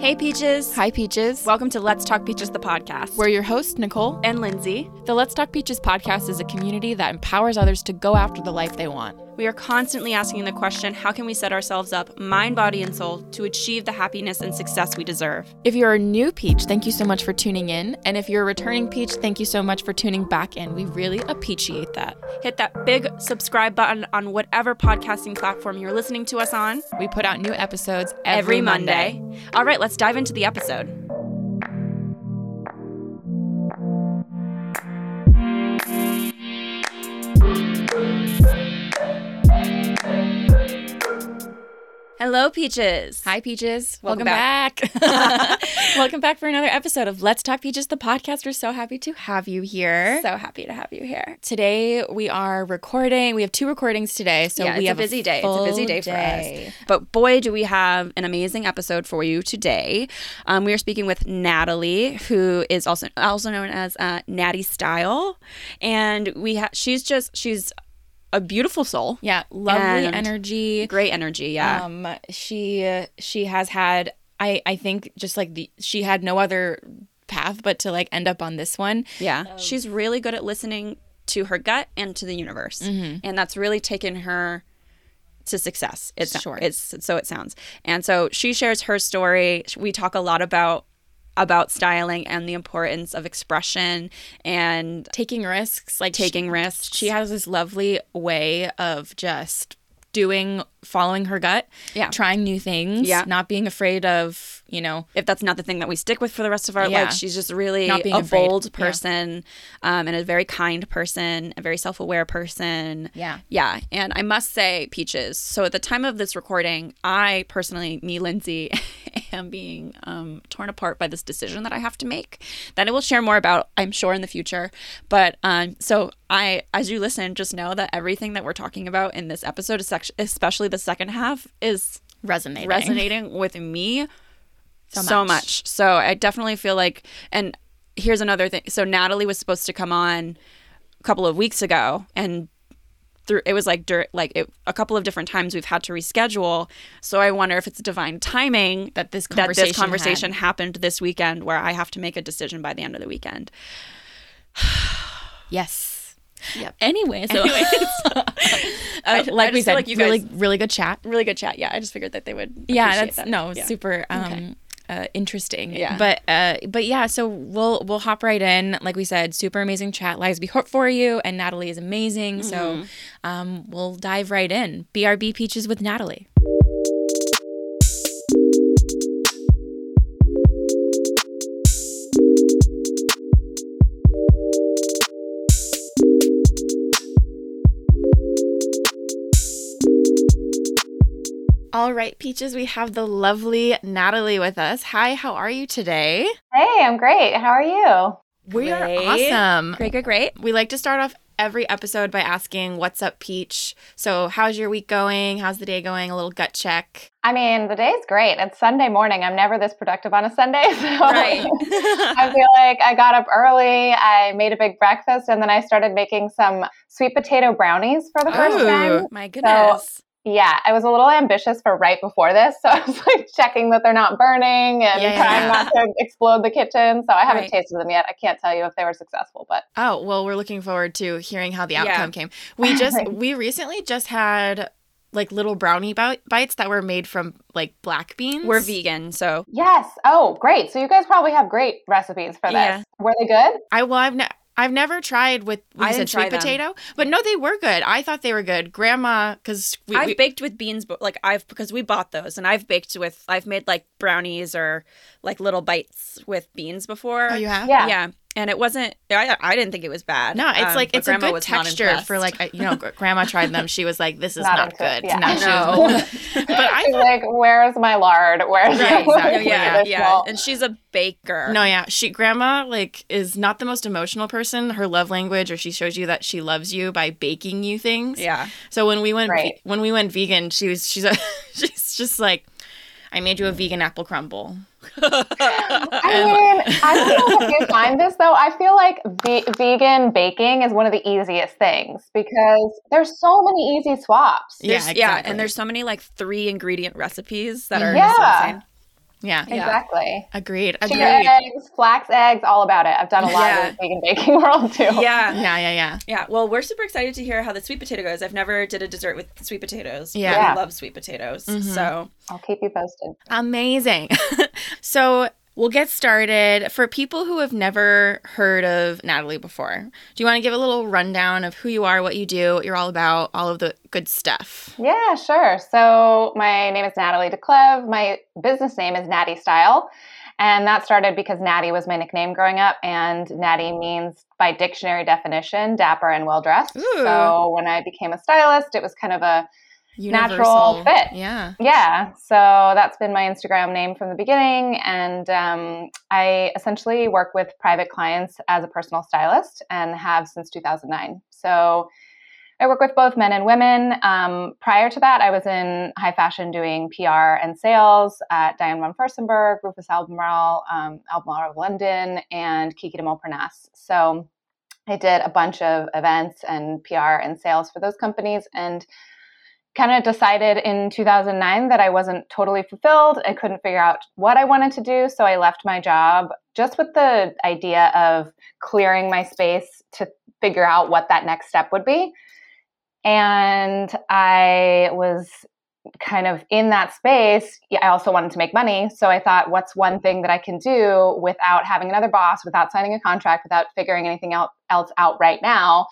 Hey, Peaches. Hi, Peaches. Welcome to Let's Talk Peaches, the podcast. We're your hosts, Nicole. and Lindsay. The Let's Talk Peaches podcast is a community that empowers others to go after the life they want. We are constantly asking the question how can we set ourselves up, mind, body, and soul, to achieve the happiness and success we deserve? If you're a new Peach, thank you so much for tuning in. And if you're a returning Peach, thank you so much for tuning back in. We really appreciate that. Hit that big subscribe button on whatever podcasting platform you're listening to us on We put out new episodes every, every, Monday. All right, let's dive into the episode. Hello, Peaches. Hi, Peaches. Welcome back. Welcome back for another episode of Let's Talk Peaches, the podcast. We're so happy to have you here. So happy to have you here. Today we are recording. We have two recordings today, so yeah, we it's have a busy day. It's a busy day for day. us. But boy, do we have an amazing episode for you today. Um, we are speaking with Natalie, who is also also known as uh, Natty Style, and we ha- she's just she's a beautiful soul, Yeah, lovely energy. great energy. Yeah, Um, she she has had I I think just like the she had no other path but to like end up on this one. yeah. She's really good at listening to her gut and to the universe, Mm-hmm. and that's really taken her to success. It's Sure. It's so it sounds, and so she shares her story. We talk a lot about about styling and the importance of expression and Taking risks, like taking risks. She, she has this lovely way of just doing following her gut, Yeah. trying new things, Yeah. not being afraid of, you know, if that's not the thing that we stick with for the rest of our Yeah. life, she's just really a afraid. bold Yeah. person um, and a very kind person, a very self aware person. Yeah. Yeah. And I must say, Peaches, so at the time of this recording, I personally, me, Lindsay, am being um, torn apart by this decision that I have to make that I will share more about, I'm sure, in the future. But um, so I, as you listen, just know that everything that we're talking about in this episode, especially the second half, is resonating. resonating with me So so, much. much. So I definitely feel like, and here's another thing. So Natalie was supposed to come on a couple of weeks ago, and through it was like dur- like it, a couple of different times we've had to reschedule. So I wonder if it's divine timing That this that conversation this conversation had. happened this weekend, where I have to make a decision by the end of the weekend. Yes. Yep. Anyway, so I- I like we said, like you really guys- really good chat. Really good chat. Yeah, I just figured that they would. yeah that's that. no Yeah. super um Okay. Uh, interesting. Yeah. but uh but yeah so we'll we'll hop right in. Like we said super amazing chat. Lies be hooked for you. And natalie is amazing. So Mm-hmm. um we'll dive right in. Brb peaches with natalie all right peaches we have the lovely natalie with us hi how are you today Hey, I'm great. How are you? we are Great. awesome Great, great, great. We like to start off every episode by asking, What's up, Peach? So, how's your week going? How's the day going? A little gut check. I mean, the day's great. It's Sunday morning. I'm never this productive on a Sunday. So Right. I feel like I got up early, I made a big breakfast, and then I started making some sweet potato brownies for the first Ooh. time. My goodness. Yeah, I was a little ambitious for right before this. So I was like checking that they're not burning and Yeah, yeah, trying yeah. not to explode the kitchen. So I haven't Right. tasted them yet. I can't tell you if they were successful, but Oh, well, we're looking forward to hearing how the Yeah. outcome came. We just, we recently just had like little brownie bite- bites that were made from like black beans. We're vegan, so yes. Oh, great. So you guys probably have great recipes for this. Yeah. Were they good? I, well, I've, ne- I've never tried with, we I said didn't try sweet them. potato, but no, they were good. I thought they were good. Grandma, because we, I've we- baked with beans, but like I've because we bought those, and I've baked with I've made like brownies or like little bites with beans before. oh, you have? Yeah. yeah, and it wasn't. I, I didn't think it was bad. No, it's Um, like but it's a Grandma good was texture for like I- you know. Grandma tried them. She was like, "This is Not not, into it, good." yeah. No, she No. but I She's thought, like, where's my lard? Where's Right, No, exactly. yeah, this yeah, and she's a baker. no, yeah, she grandma like is not the most emotional person. Her love language, or she shows you that she loves you by baking you things. yeah, So when we went Right. when we went vegan, she was she's a, she's just like, I made you a vegan apple crumble. I mean, I don't know if you find this though. I feel like ve- vegan baking is one of the easiest things because there's so many easy swaps. Yeah, There's- yeah, and there's so many like three ingredient recipes that are Yeah. So insane. Yeah. Yeah. Exactly. Agreed. Chia Agreed. eggs, flax eggs, all about it. I've done a lot Yeah. in the vegan baking world too. Yeah. Yeah, yeah, yeah. Yeah, well, we're super excited to hear how the sweet potato goes. I've never did a dessert with sweet potatoes. but Yeah. Yeah. I love sweet potatoes. Mhm. So, I'll keep you posted. Amazing. so we'll get started. For people who have never heard of Natalie before, do you want to give a little rundown of who you are, what you do, what you're all about, all of the good stuff? Yeah, sure. So my name is Natalie DeCleve. My business name is Natty Style. And that started because Natty was my nickname growing up, and Natty means, by dictionary definition, dapper and well dressed. So when I became a stylist, it was kind of a Natural fit. Yeah. Yeah, so that's been my Instagram name from the beginning. And um, I essentially work with private clients as a personal stylist and have since 2009. So I work with both men and women. Um, prior to that, I was in high fashion doing PR and sales at Diane von Furstenberg, Rufus Albemarle, um, Albemarle of London, and Kiki de Montparnasse. So I did a bunch of events and PR and sales for those companies. And kind of decided in 2009 that I wasn't totally fulfilled. I couldn't figure out what I wanted to do. So I left my job just with the idea of clearing my space to figure out what that next step would be. And I was kind of in that space. I also wanted to make money. So I thought, what's one thing that I can do without having another boss, without signing a contract, without figuring anything else out right now?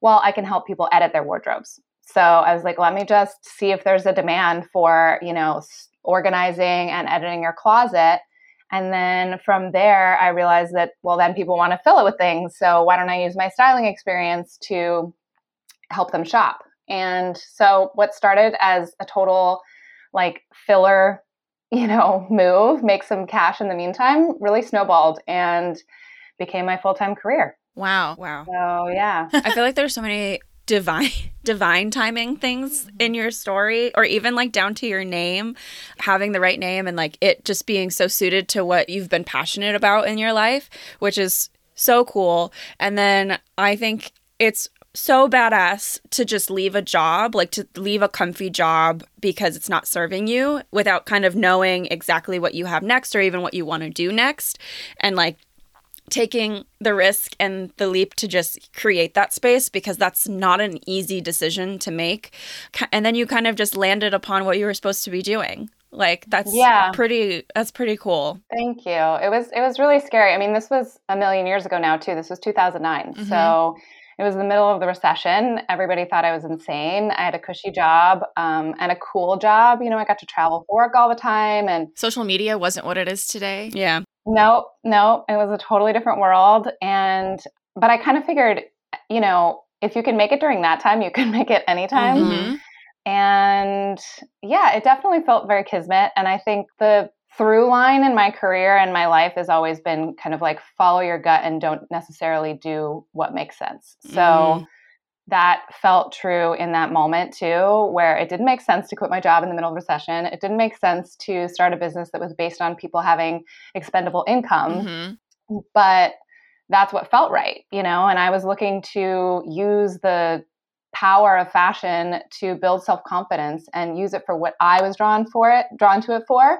Well, I can help people edit their wardrobes. So I was like, let me just see if there's a demand for, you know, organizing and editing your closet. And then from there, I realized that, well, then people want to fill it with things. So why don't I use my styling experience to help them shop? And so what started as a total like filler, you know, move, make some cash in the meantime, really snowballed and became my full time career. Wow. wow. So yeah. I feel like there's so many divine divine timing things in your story or even like down to your name having the right name and like it just being so suited to what you've been passionate about in your life which is so cool. And then i think it's so badass to just leave a job like to leave a comfy job because it's not serving you without kind of knowing exactly what you have next or even what you want to do next. And like taking the risk and the leap to just create that space because that's not an easy decision to make and then you kind of just landed upon what you were supposed to be doing like that's Yeah. pretty that's pretty cool Thank you. It was it was really scary. I mean, this was a million years ago now too. This was 2009. Mhm. So it was the middle of the recession. Everybody thought I was insane. I had a cushy job um, and a cool job. You know, I got to travel for work all the time. And Social media wasn't what it is today. yeah no, no, it was a totally different world. And but I kind of figured, you know, if you can make it during that time, you can make it anytime. Mhm. And yeah, it definitely felt very kismet. And I think the through line in my career and my life has always been kind of like follow your gut and don't necessarily do what makes sense. So Mhm. that felt true in that moment too, where it didn't make sense to quit my job in the middle of recession. It didn't make sense to start a business that was based on people having expendable income Mhm. but that's what felt right, you know. And I was looking to use the power of fashion to build self confidence and use it for what I was drawn for it, drawn to it for.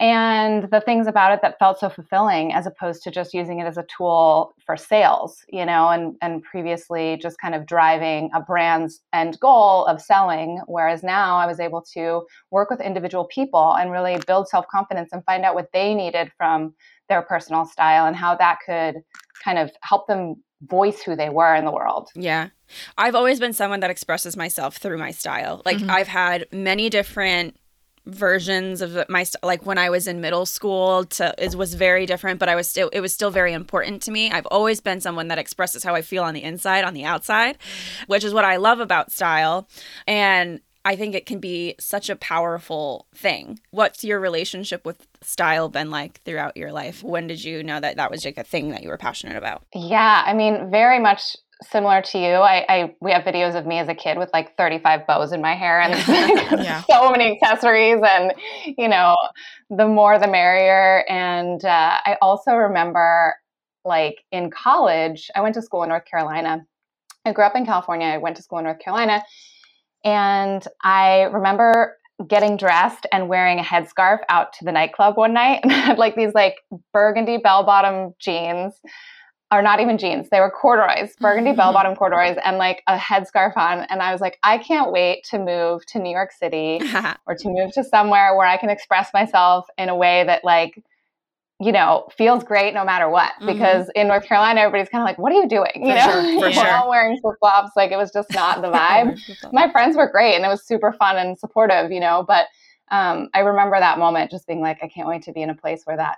And the things about it that felt so fulfilling as opposed to just using it as a tool for sales, you know, and, and previously just kind of driving a brand's end goal of selling. Whereas now I was able to work with individual people and really build self confidence and find out what they needed from their personal style and how that could kind of help them voice who they were in the world. Yeah. I've always been someone that expresses myself through my style. Like Mhm. I've had many different versions of my st- like when I was in middle school to it was very different but I was still it was still very important to me. I've always been someone that expresses how I feel on the inside on the outside, which is what I love about style and I think it can be such a powerful thing. What's your relationship with style been like throughout your life? When did you know that that was like a thing that you were passionate about? Yeah, I mean, very much similar to you. I, I we have videos of me as a kid with like 35 bows in my hair and Yeah. so many accessories and you know, the more the merrier. And uh, I also remember like in college, I went to school in North Carolina. I grew up in California. I went to school in North Carolina. And I remember getting dressed and wearing a headscarf out to the nightclub one night and I had like these like burgundy bell bottom jeans are not even jeans. They were corduroys, burgundy bell bottom corduroys, and like a headscarf on. And I was like, I can't wait to move to New York City or to move to somewhere where I can express myself in a way that like you know, feels great no matter what. Mm-hmm. Because in North Carolina, everybody's kind of like, "What are you doing?" You for know, sure, we're all wearing flip flops. Like it was just not the vibe. My friends were great, and it was super fun and supportive. You know, but um, I remember that moment, just being like, "I can't wait to be in a place where that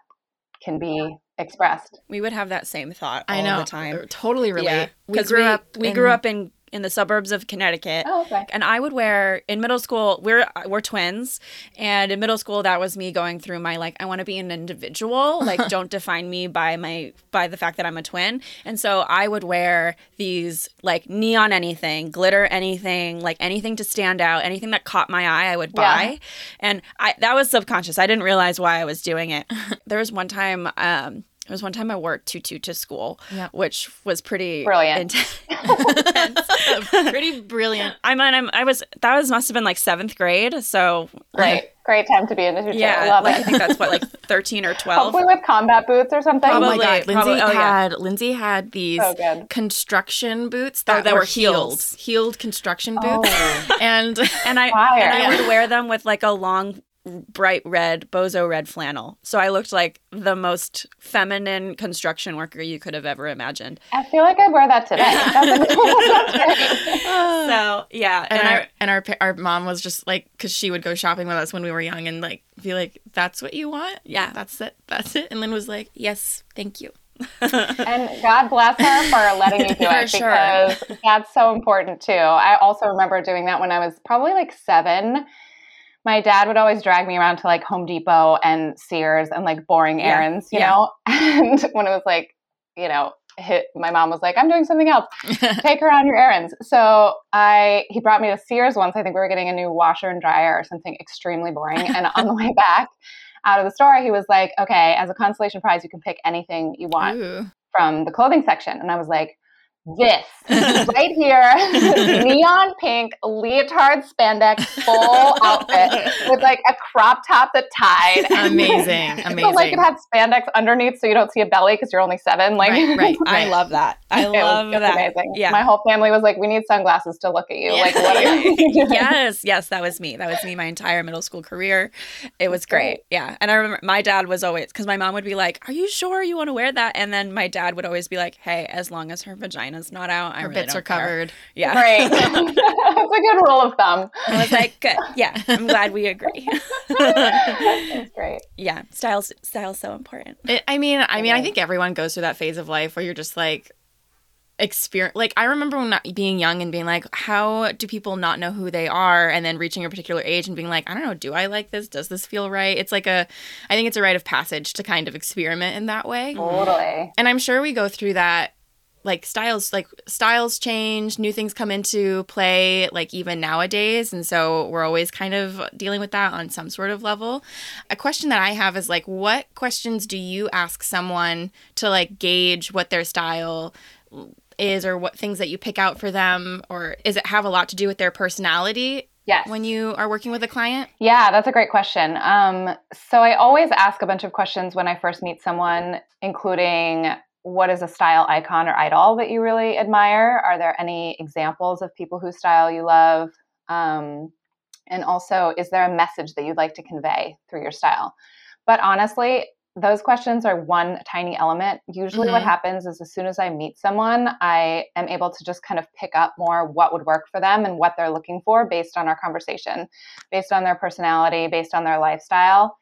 can be expressed." We would have that same thought all I know. the time. Totally relate. Because yeah. we grew we, up. We in... grew up in in the suburbs of Connecticut. Oh, okay. And I would wear in middle school. We're we're twins, and in middle school that was me going through my like I want to be an individual. Like don't define me by my by the fact that I'm a twin. And so I would wear these like neon anything, glitter anything, like anything to stand out, anything that caught my eye, I would buy. Yeah. And I that was subconscious. I didn't realize why I was doing it. there was one time. Um, there was one time I wore tutu to school, yep. which was pretty brilliant. pretty brilliant. I mean, I'm, I was that was must have been like seventh grade, so right. Great time to be in a tutu. Yeah, I love like, it. I think that's what like thirteen or twelve. Hopefully with combat boots or something. Probably, oh my god, Lindsay probably, oh, had yeah. Lindsay had these so construction boots that, oh, that were, were heeled, heeled construction boots, oh. and and I Fire. and I would wear them with like a long bright red bozo red flannel. So I looked like the most feminine construction worker you could have ever imagined. I feel like I'd wear that today. so yeah, and, and our I, and our our mom was just like because she would go shopping with us when we were young and like be like, "That's what you want? Yeah, that's it. That's it." And Lynn was like, "Yes, thank you." and God bless her for letting me do it sure. that's so important too. I also remember doing that when I was probably like seven my dad would always drag me around to like Home Depot and Sears and like boring yeah. errands, you yeah. know? And when it was like, you know, hit my mom was like, I'm doing something else. Take her on your errands. So I he brought me to Sears once. I think we were getting a new washer and dryer or something extremely boring. And on the way back out of the store, he was like, Okay, as a consolation prize, you can pick anything you want Ooh. from the clothing section. And I was like, this right here. Neon pink leotard spandex full outfit with like a crop top that tied amazing amazing but like it had spandex underneath so you don't see a belly because you're only seven like right, right, i love that. I love was, that. amazing. Yeah. My whole family was like we need sunglasses to look at you. Yeah. like what are you doing? yes yes that was me. That was me my entire middle school career. It was great. yeah and i remember my dad was always because my mom would be like are you sure you want to wear that? And then my dad would always be like hey as long as her vagina vagina's not out. I Her really bits are care. covered. Yeah. Right. That's a good rule of thumb. I was like, good. Yeah, I'm glad we agree. That's great. Yeah, style's style's so important. It, I mean, I mean, I think everyone goes through that phase of life where you're just like experience like i remember when not being young and being like how do people not know who they are and then reaching a particular age and being like i don't know do i like this does this feel right it's like a i think it's a rite of passage to kind of experiment in that way totally and i'm sure we go through that like styles like styles change new things come into play like even nowadays and so we're always kind of dealing with that on some sort of level a question that i have is like what questions do you ask someone to like gauge what their style is or what things that you pick out for them or is it have a lot to do with their personality Yes. When you are working with a client? Yeah, that's a great question. Um, so I always ask a bunch of questions when I first meet someone, including what is a style icon or idol that you really admire? Are there any examples of people whose style you love? Um, and also, is there a message that you'd like to convey through your style? But honestly, those questions are one tiny element. Usually, mm-hmm. what happens is as soon as I meet someone, I am able to just kind of pick up more what would work for them and what they're looking for based on our conversation, based on their personality, based on their lifestyle.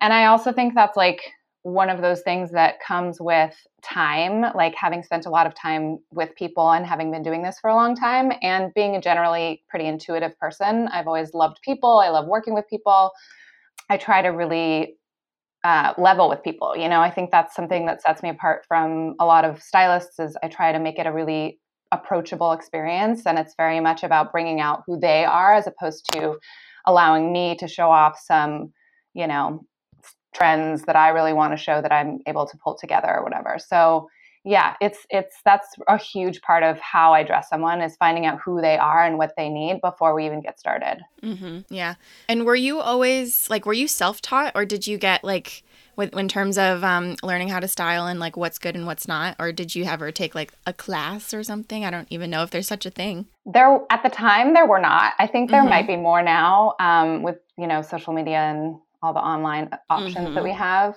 And I also think that's like one of those things that comes with time, like having spent a lot of time with people and having been doing this for a long time, and being a generally pretty intuitive person. I've always loved people, I love working with people. I try to really uh, level with people. You know, I think that's something that sets me apart from a lot of stylists. Is I try to make it a really approachable experience, and it's very much about bringing out who they are as opposed to allowing me to show off some, you know, trends that I really want to show that I'm able to pull together or whatever. So yeah, it's it's that's a huge part of how I dress someone is finding out who they are and what they need before we even get started. Mm-hmm. Yeah. And were you always like, were you self taught, or did you get like, with in terms of um, learning how to style and like what's good and what's not, or did you ever take like a class or something? I don't even know if there's such a thing. There at the time there were not. I think there Mhm. might be more now um, with you know social media and all the online options that Mhm. we have.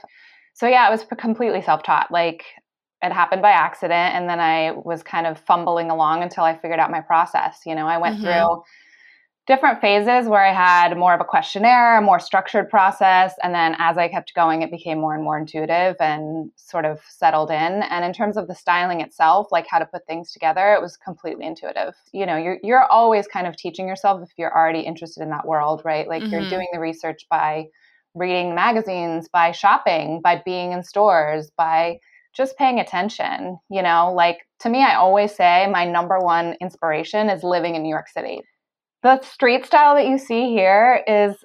So yeah, it was completely self taught. Like it happened by accident, and then I was kind of fumbling along until I figured out my process. You know, I went Mhm. through different phases where I had more of a questionnaire, a more structured process. And then as I kept going, it became more and more intuitive and sort of settled in. And in terms of the styling itself, like how to put things together, it was completely intuitive. You know, you're, you're always kind of teaching yourself if you're already interested in that world, right? Like you're Mhm. doing the research by reading magazines, by shopping, by being in stores, by just paying attention. You know, like to me, I always say my number one inspiration is living in New York City the street style that you see here is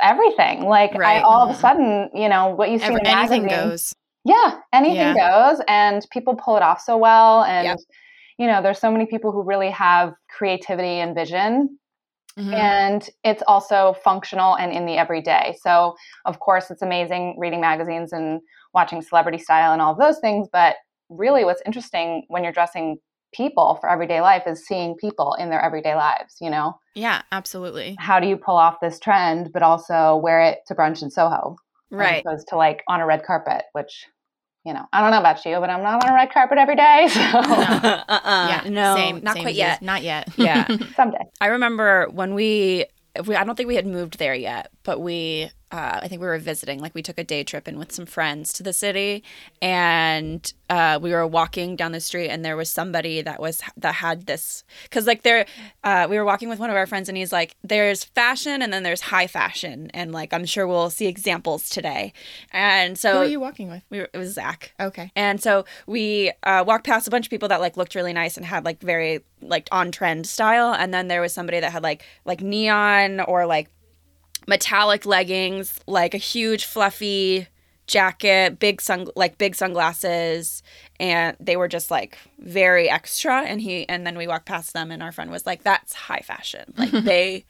everything. Like I all of a Mhm. sudden, you know, what you see Ever, in anything magazines. goes. Yeah, anything goes and people pull it off so well and Yep. you know, there's so many people who really have creativity and vision Mhm. and it's also functional and in the everyday. So, of course, it's amazing reading magazines and watching celebrity style and all of those things, but really what's interesting when you're dressing people for everyday life is seeing people in their everyday lives, you know? Yeah, absolutely. How do you pull off this trend but also wear it to brunch in Soho? Right. As opposed to like on a red carpet, which you know, I don't know about you, but I'm not on a red carpet every day. So uh-uh. yeah. no, same, not same quite yet. Not yet. Yeah. someday. I remember when we, we, I don't think we had moved there yet, but we, uh, I think we were visiting. Like we took a day trip in with some friends to the city, and uh, we were walking down the street, and there was somebody that was that had this because like there, uh, we were walking with one of our friends, and he's like, "There's fashion, and then there's high fashion, and like I'm sure we'll see examples today." And so, Who are you walking with? we were, it was Zach. Okay. And so we uh, walked past a bunch of people that like looked really nice and had like very like on trend style, and then there was somebody that had like like neon or like metallic leggings, like a huge fluffy jacket, big sun like big sunglasses, and they were just like very extra. And he and then we walked past them, and our friend was like, "That's high fashion. Like they."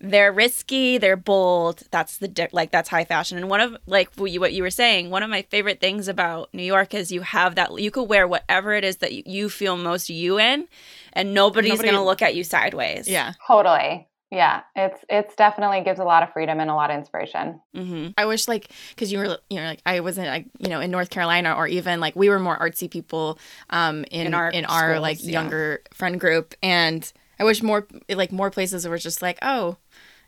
They're risky. They're bold. That's the di- like that's high fashion. And one of like what you, what you were saying, one of my favorite things about New York is you have that you could wear whatever it is that you, you feel most you in, and nobody's Nobody- gonna look at you sideways. Yeah. Totally. Yeah. It's it's definitely gives a lot of freedom and a lot of inspiration. Mm-hmm. I wish like because you were you know like I wasn't like you know in North Carolina or even like we were more artsy people um in In our in our schools, like yeah. younger friend group and I wish more like more places were just like oh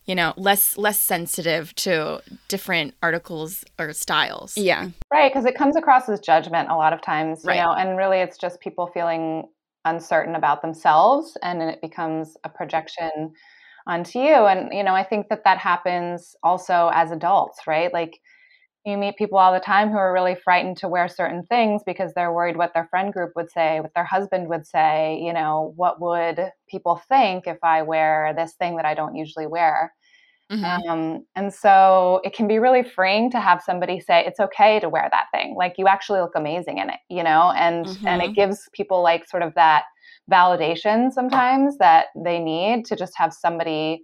you know less less sensitive to different articles or styles. Yeah. Right, because it comes across as judgment a lot of times, you Right. know, and really it's just people feeling uncertain about themselves and then it becomes a projection onto you. And, you know, I think that that happens also as adults, right? Like you meet people all the time who are really frightened to wear certain things because they're worried what their friend group would say, what their husband would say, you know, what would people think if I wear this thing that I don't usually wear? Mhm. Um, and so it can be really freeing to have somebody say it's okay to wear that thing. Like you actually look amazing in it, you know, and and it gives people like sort of that validation sometimes that they need to just have somebody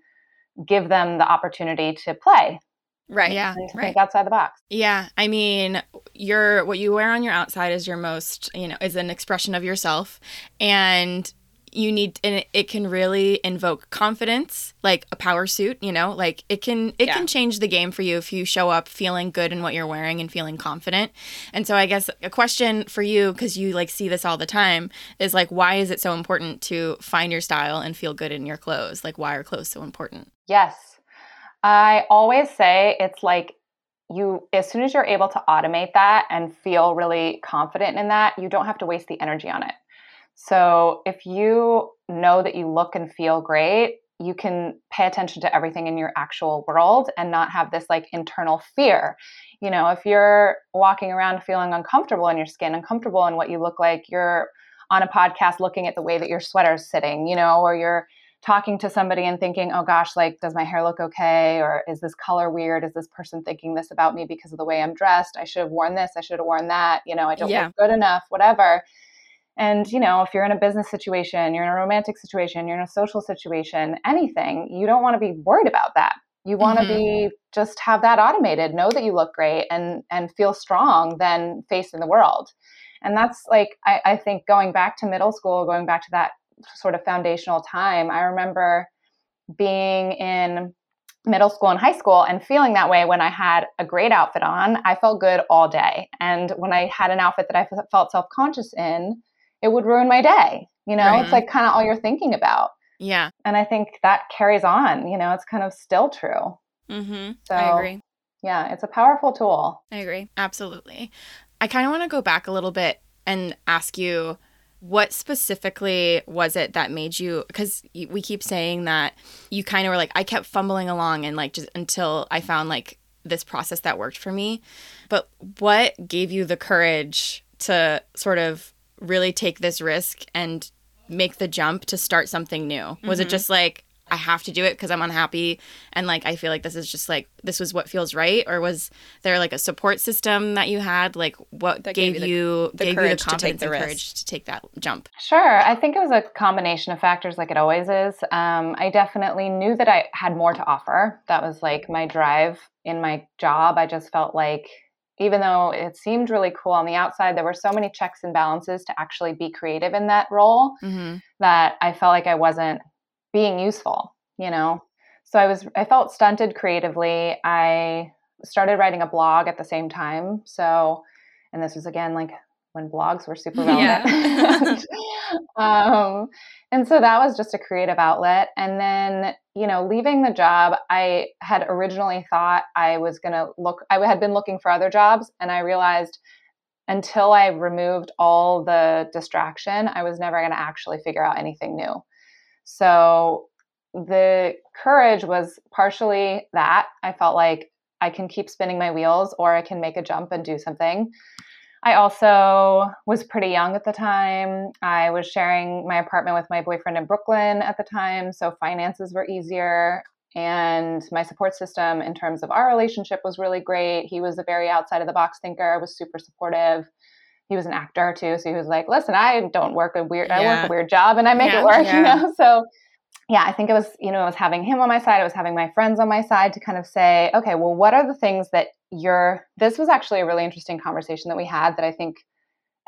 give them the opportunity to play Right. Yeah. and to Right. think outside the box. Yeah, I mean, your what you wear on your outside is your most, you know, is an expression of yourself, and you need, and it, can really invoke confidence, like a power suit. You know, like it can it Yeah. can change the game for you if you show up feeling good in what you're wearing and feeling confident. And so, I guess a question for you, because you like see this all the time, is like, why is it so important to find your style and feel good in your clothes? Like, why are clothes so important? Yes. I always say it's like you, as soon as you're able to automate that and feel really confident in that, you don't have to waste the energy on it. So if you know that you look and feel great, you can pay attention to everything in your actual world and not have this like internal fear. You know, if you're walking around feeling uncomfortable in your skin, uncomfortable in what you look like, you're on a podcast looking at the way that your sweater's sitting, you know, or you're talking to somebody and thinking, oh gosh, like, does my hair look okay? Or is this color weird? Is this person thinking this about me because of the way I'm dressed? I should have worn this. I should have worn that. You know, I don't Yeah. look good enough, whatever. And, you know, if you're in a business situation, you're in a romantic situation, you're in a social situation, anything, you don't want to be worried about that. You want to Mhm. be just have that automated, know that you look great and and feel strong then face in the world. And that's like I, I think going back to middle school, going back to that sort of foundational time, I remember being in middle school and high school and feeling that way when I had a great outfit on. I felt good all day. And when I had an outfit that I felt self conscious in, it would ruin my day. You know, Right. it's like kind of all you're thinking about. Yeah. And I think that carries on. You know, it's kind of still true. Mm-hmm. So, I agree. Yeah, it's a powerful tool. I agree. Absolutely. I kind of want to go back a little bit and ask you what specifically was it that made you because we keep saying that you kind of were like I kept fumbling along and like just until I found like this process that worked for me. But what gave you the courage to sort of really take this risk and make the jump to start something new? Was it just like I have to do it because I'm unhappy and like I feel like this is just like this was what feels right or was there like a support system that you had like what That gave, gave you the- you the gave you courage the to take the risk. courage to take that jump Sure. I think it was a combination of factors, like it always is. Um, I definitely knew that I had more to offer. That was like my drive in my job. I just felt like, even though it seemed really cool on the outside, there were so many checks and balances to actually be creative in that role mm-hmm. that I felt like I wasn't being useful, you know? So I was, I felt stunted creatively. I started writing a blog at the same time. So, and this was again like when blogs were super Yeah. relevant. um, and so that was just a creative outlet. And then, you know, leaving the job, I had originally thought I was going to look, I had been looking for other jobs and I realized until I removed all the distraction, I was never going to actually figure out anything new. So the courage was partially that. I felt like I can keep spinning my wheels or I can make a jump and do something. I also was pretty young at the time. I was sharing my apartment with my boyfriend in Brooklyn at the time, so finances were easier. And my support system in terms of our relationship was really great. He was a very outside of the box thinker, was super supportive. He was an actor too, so he was like, "Listen, I don't work a weird, I work a weird job, and I make Yeah, it work." yeah. You know, so yeah, I think it was, you know, it was having him on my side, it was having my friends on my side to kind of say, okay, well, what are the things that you're, this was actually a really interesting conversation that we had that I think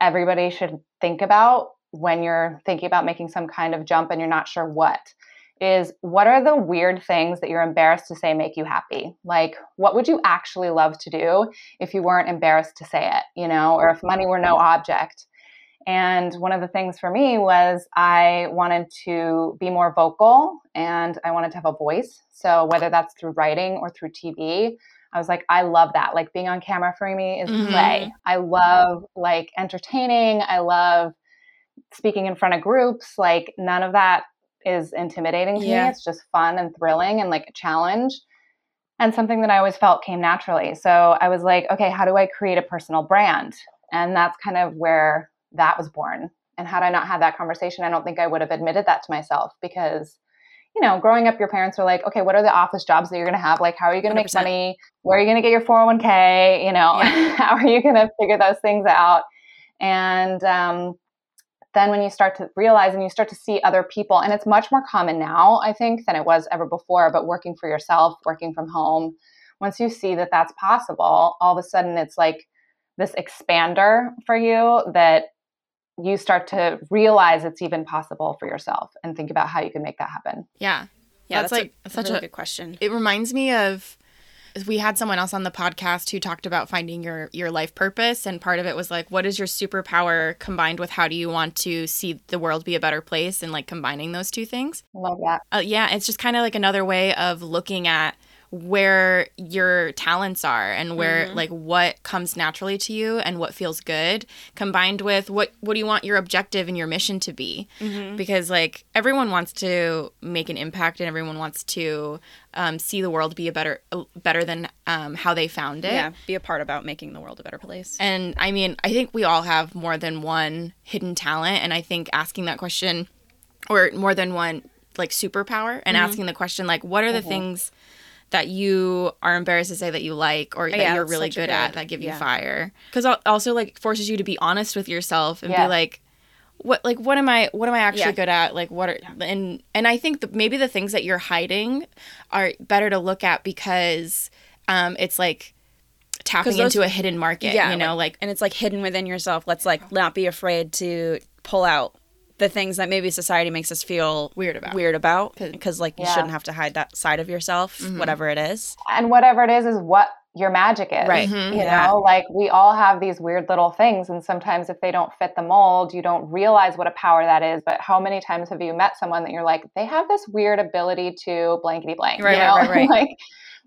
everybody should think about when you're thinking about making some kind of jump and you're not sure what is what are the weird things that you're embarrassed to say make you happy? Like, what would you actually love to do if you weren't embarrassed to say it, you know, or if money were no object? And one of the things for me was I wanted to be more vocal and I wanted to have a voice. So whether that's through writing or through TV, I was like, I love that. Like being on camera for me is Mhm. play. I love like entertaining. I love speaking in front of groups. Like none of that is intimidating to Yeah. me. It's just fun and thrilling and like a challenge and something that I always felt came naturally. So I was like, okay, how do I create a personal brand? And that's kind of where that was born. And had I not had that conversation, I don't think I would have admitted that to myself because, you know, growing up, your parents were like, okay, what are the office jobs that you're going to have? Like, how are you going to make money? Where are you going to get your 401k? You know, Yeah. how are you going to figure those things out? And um, then when you start to realize and you start to see other people, and it's much more common now, I think, than it was ever before, but working for yourself, working from home, once you see that that's possible, all of a sudden it's like this expander for you that you start to realize it's even possible for yourself and think about how you can make that happen. yeah Yeah, That's that's, like a, such really a- good question. it reminds me of we had someone else on the podcast who talked about finding your your life purpose and part of it was like what is your superpower combined with how do you want to see the world be a better place and like combining those two things Love that. uh, yeah it's just kind of like another way of looking at where your talents are and where like what comes naturally to you and what feels good combined with what what do you want your objective and your mission to be because like everyone wants to make an impact and everyone wants to um, see the world be a better better than um, how they found it Yeah, be a part about making the world a better place. and I mean, I think we all have more than one hidden talent. And I think asking that question, or more than one like superpower and Mhm. asking the question like what are the Mhm. things that you are embarrassed to say that you like or that yeah, you're really a good, at that give you fire because also like forces you to be honest with yourself and Yeah. be like what like what am i what am i actually Yeah. good at like what are and and i think the, maybe the things that you're hiding are better to look at because um it's like tapping those- into a hidden market Yeah, you know like and it's like hidden within yourself. Let's like not be afraid to pull out the things that maybe society makes us feel Weird about. Weird about because like you Yeah. shouldn't have to hide that side of yourself, Mhm. whatever it is. and whatever it is is what your magic is Right. Mhm. you Yeah. know like we all have these weird little things and sometimes if they don't fit the mold you don't realize what a power that is but how many times have you met someone that you're like they have this weird ability to blankety blank Right, you right, right, right. like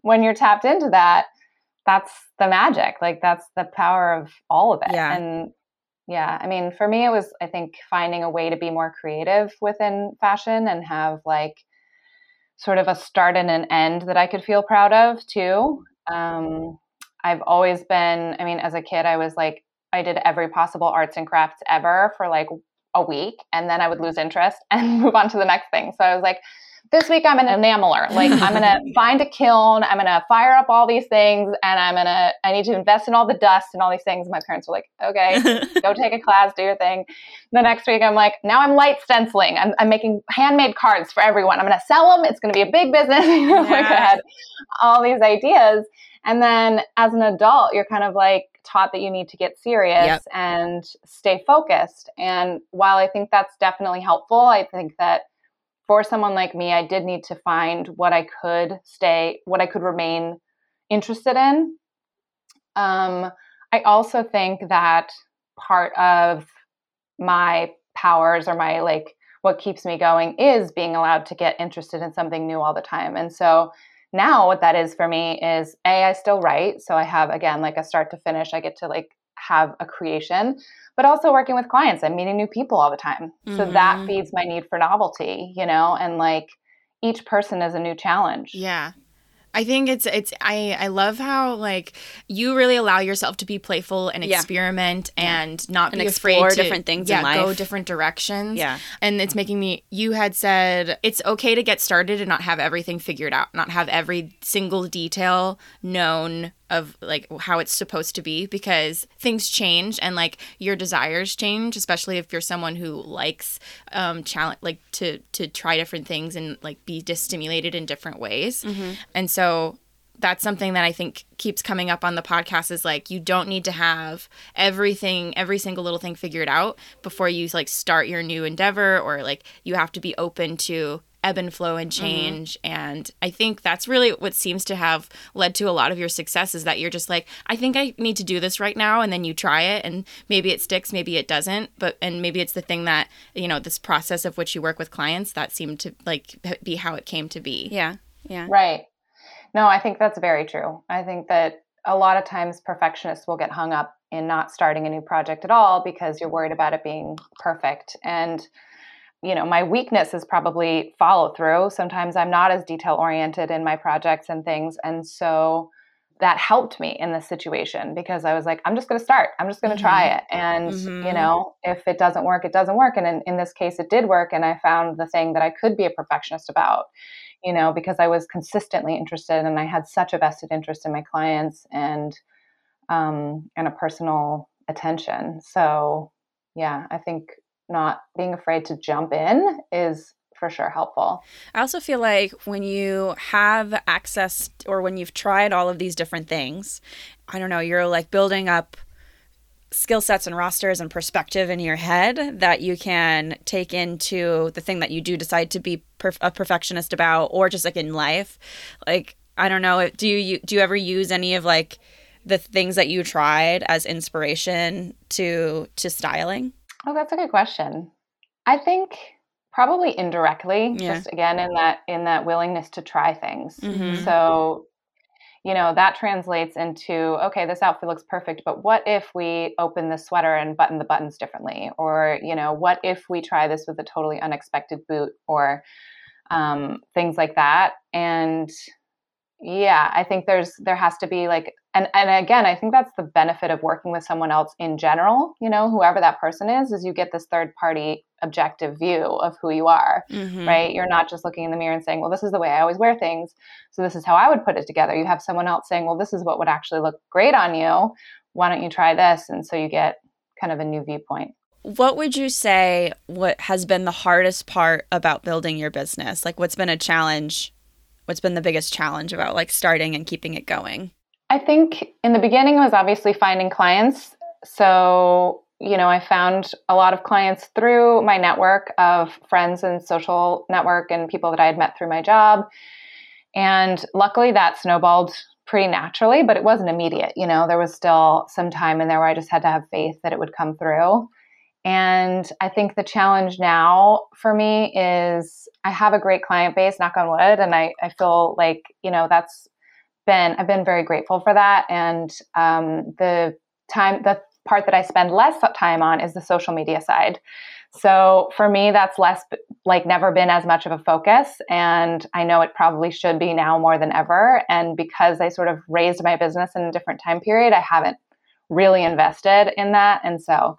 when you're tapped into that that's the magic like that's the power of all of it Yeah. and yeah i mean for me it was i think finding a way to be more creative within fashion and have like sort of a start and an end that I could feel proud of too. Um, I've always been, I mean, as a kid, I was like, I did every possible arts and crafts ever for like a week, and then I would lose interest and move on to the next thing. So I was like, this week I'm an enameler. Like I'm gonna find a kiln, I'm gonna fire up all these things, and I'm gonna I need to invest in all the dust and all these things. My parents were like, okay, go take a class, do your thing. The next week, I'm like, now I'm light stenciling. I'm, I'm making handmade cards for everyone. I'm going to sell them. It's going to be a big business. You know, like I had all these ideas. And then as an adult, you're kind of like taught that you need to get serious Yep. and stay focused. And while I think that's definitely helpful, I think that for someone like me, I did need to find what I could stay, what I could remain interested in. Um, I also think that part of my powers or my like what keeps me going is being allowed to get interested in something new all the time. And so now what that is for me is a I still write, so I have again like a start to finish. I get to like have a creation, but also working with clients. I'm meeting new people all the time. So that Mhm. feeds my need for novelty, you know, and like each person is a new challenge. Yeah. I think it's it's I I love how like you really allow yourself to be playful and Yeah. experiment and not And be afraid to different things yeah, go different directions. yeah. And it's making me you had said it's okay to get started and not have everything figured out, not have every single detail known of like how it's supposed to be because things change and like your desires change, especially if you're someone who likes um challenge like to to try different things and like be stimulated in different ways. And so that's something that I think keeps coming up on the podcast is like you don't need to have everything every single little thing figured out before you like start your new endeavor or like you have to be open to ebb and flow and mm-hmm. change and I think that's really what seems to have led to a lot of your success is that you're just like I think I need to do this right now and then you try it and maybe it sticks maybe it doesn't but and maybe it's the thing that you know this process of which you work with clients that seemed to like be how it came to be Yeah. Yeah. Right. No, I think that's very true. I think that a lot of times perfectionists will get hung up in not starting a new project at all because you're worried about it being perfect. And, you know, my weakness is probably follow through. Sometimes I'm not as detail oriented in my projects and things. And so that helped me in this situation because I was like, I'm just going to start. I'm just going to try it. And, you Mhm. know, if it doesn't work, it doesn't work. And in, in this case, it did work. And I found the thing that I could be a perfectionist about you know, because I was consistently interested and I had such a vested interest in my clients and um, and a personal attention. So yeah, I think not being afraid to jump in is for sure helpful. I also feel like when you have access or when you've tried all of these different things, I don't know, you're like building up skill sets and rosters and perspective in your head that you can take into the thing that you do decide to be perf- a perfectionist about or just like in life. Like I don't know, do you do you ever use any of like the things that you tried as inspiration to to styling? Oh, that's a good question. I think probably indirectly, Yeah. just again in that in that willingness to try things. Mhm. So, you know, that translates into okay, this outfit looks perfect, but what if we open the sweater and button the buttons differently? Or, you know, what if we try this with a totally unexpected boot or um, things like that? And yeah, I think there's there has to be like and and again, I think that's the benefit of working with someone else in general, you know, whoever that person is, is you get this third party objective view of who you are, mm-hmm. right? You're not just looking in the mirror and saying, well, this is the way I always wear things. So this is how I would put it together. You have someone else saying, well, this is what would actually look great on you. Why don't you try this? And so you get kind of a new viewpoint. What would you say what has been the hardest part about building your business? Like what's been a challenge? What's been the biggest challenge about like starting and keeping it going? I think in the beginning was obviously finding clients. So you know, I found a lot of clients through my network of friends and social network and people that I had met through my job. And luckily that snowballed pretty naturally, but it wasn't immediate. You know, there was still some time in there where I just had to have faith that it would come through. And I think the challenge now for me is I have a great client base, knock on wood, and I, I feel like, you know, that's been, I've been very grateful for that. And um, the time, the part that I spend less time on is the social media side. So for me, that's less like never been as much of a focus. And I know it probably should be now more than ever. And because I sort of raised my business in a different time period, I haven't really invested in that. And so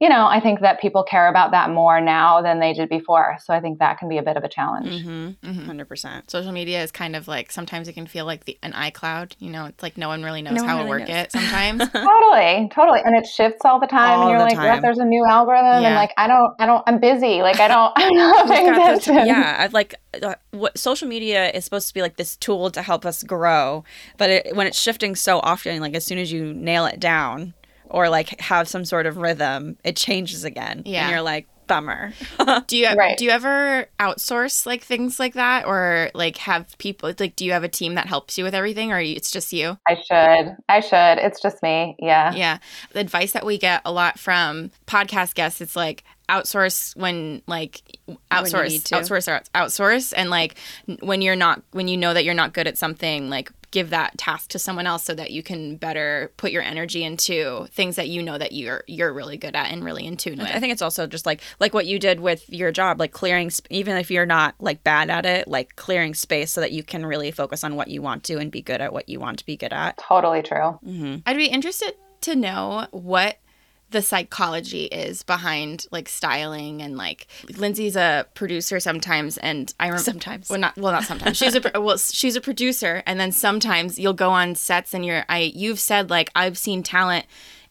you know, I think that people care about that more now than they did before. So I think that can be a bit of a challenge. Mm-hmm, mm-hmm. 100%. Social media is kind of like sometimes it can feel like the, an iCloud. You know, it's like no one really knows no how really to work knows. it sometimes. totally, totally. And it shifts all the time. All and you're like, what? There's a new algorithm. Yeah. And like, I don't, I don't, I'm busy. Like, I don't, I'm not paying attention. yeah. I'd like, uh, what social media is supposed to be like this tool to help us grow. But it, when it's shifting so often, like as soon as you nail it down, or like have some sort of rhythm, it changes again. Yeah. And you're like, bummer. do you right. do you ever outsource like things like that or like have people like do you have a team that helps you with everything or it's just you? I should. I should. It's just me. Yeah. Yeah. The advice that we get a lot from podcast guests it's like outsource when like outsource when outsource or outsource and like when you're not when you know that you're not good at something like give that task to someone else so that you can better put your energy into things that you know that you're you're really good at and really in tune with. I think it's also just like like what you did with your job, like clearing even if you're not like bad at it, like clearing space so that you can really focus on what you want to and be good at what you want to be good at. Totally true. Mm-hmm. I'd be interested to know what the psychology is behind like styling and like Lindsay's a producer sometimes and I remember sometimes. well not well not sometimes. She's a well she's a producer and then sometimes you'll go on sets and you're I you've said like I've seen talent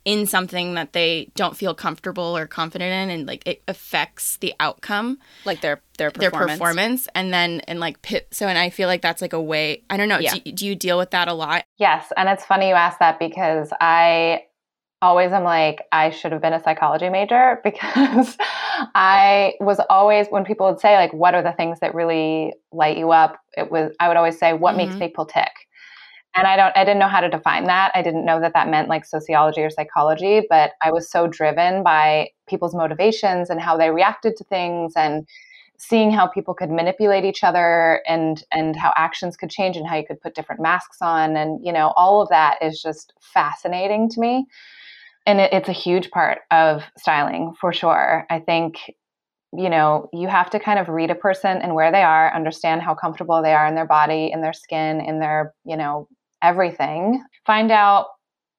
in something that they don't feel comfortable or confident in and like it affects the outcome. Like their their performance. their performance. and then and like pit so and i feel like that's like a way i don't know. Yeah. do, do you deal with that a lot? Yes and it's funny you ask that because i always am like, I should have been a psychology major because I was always, when people would say, like, what are the things that really light you up? It was, I would always say, what mm-hmm. makes people tick? And I don't, I didn't know how to define that. I didn't know that that meant like sociology or psychology, but I was so driven by people's motivations and how they reacted to things and seeing how people could manipulate each other and and how actions could change and how you could put different masks on and you know all of that is just fascinating to me and it, it's a huge part of styling for sure. I think you know you have to kind of read a person and where they are understand how comfortable they are in their body in their skin in their you know everything. Find out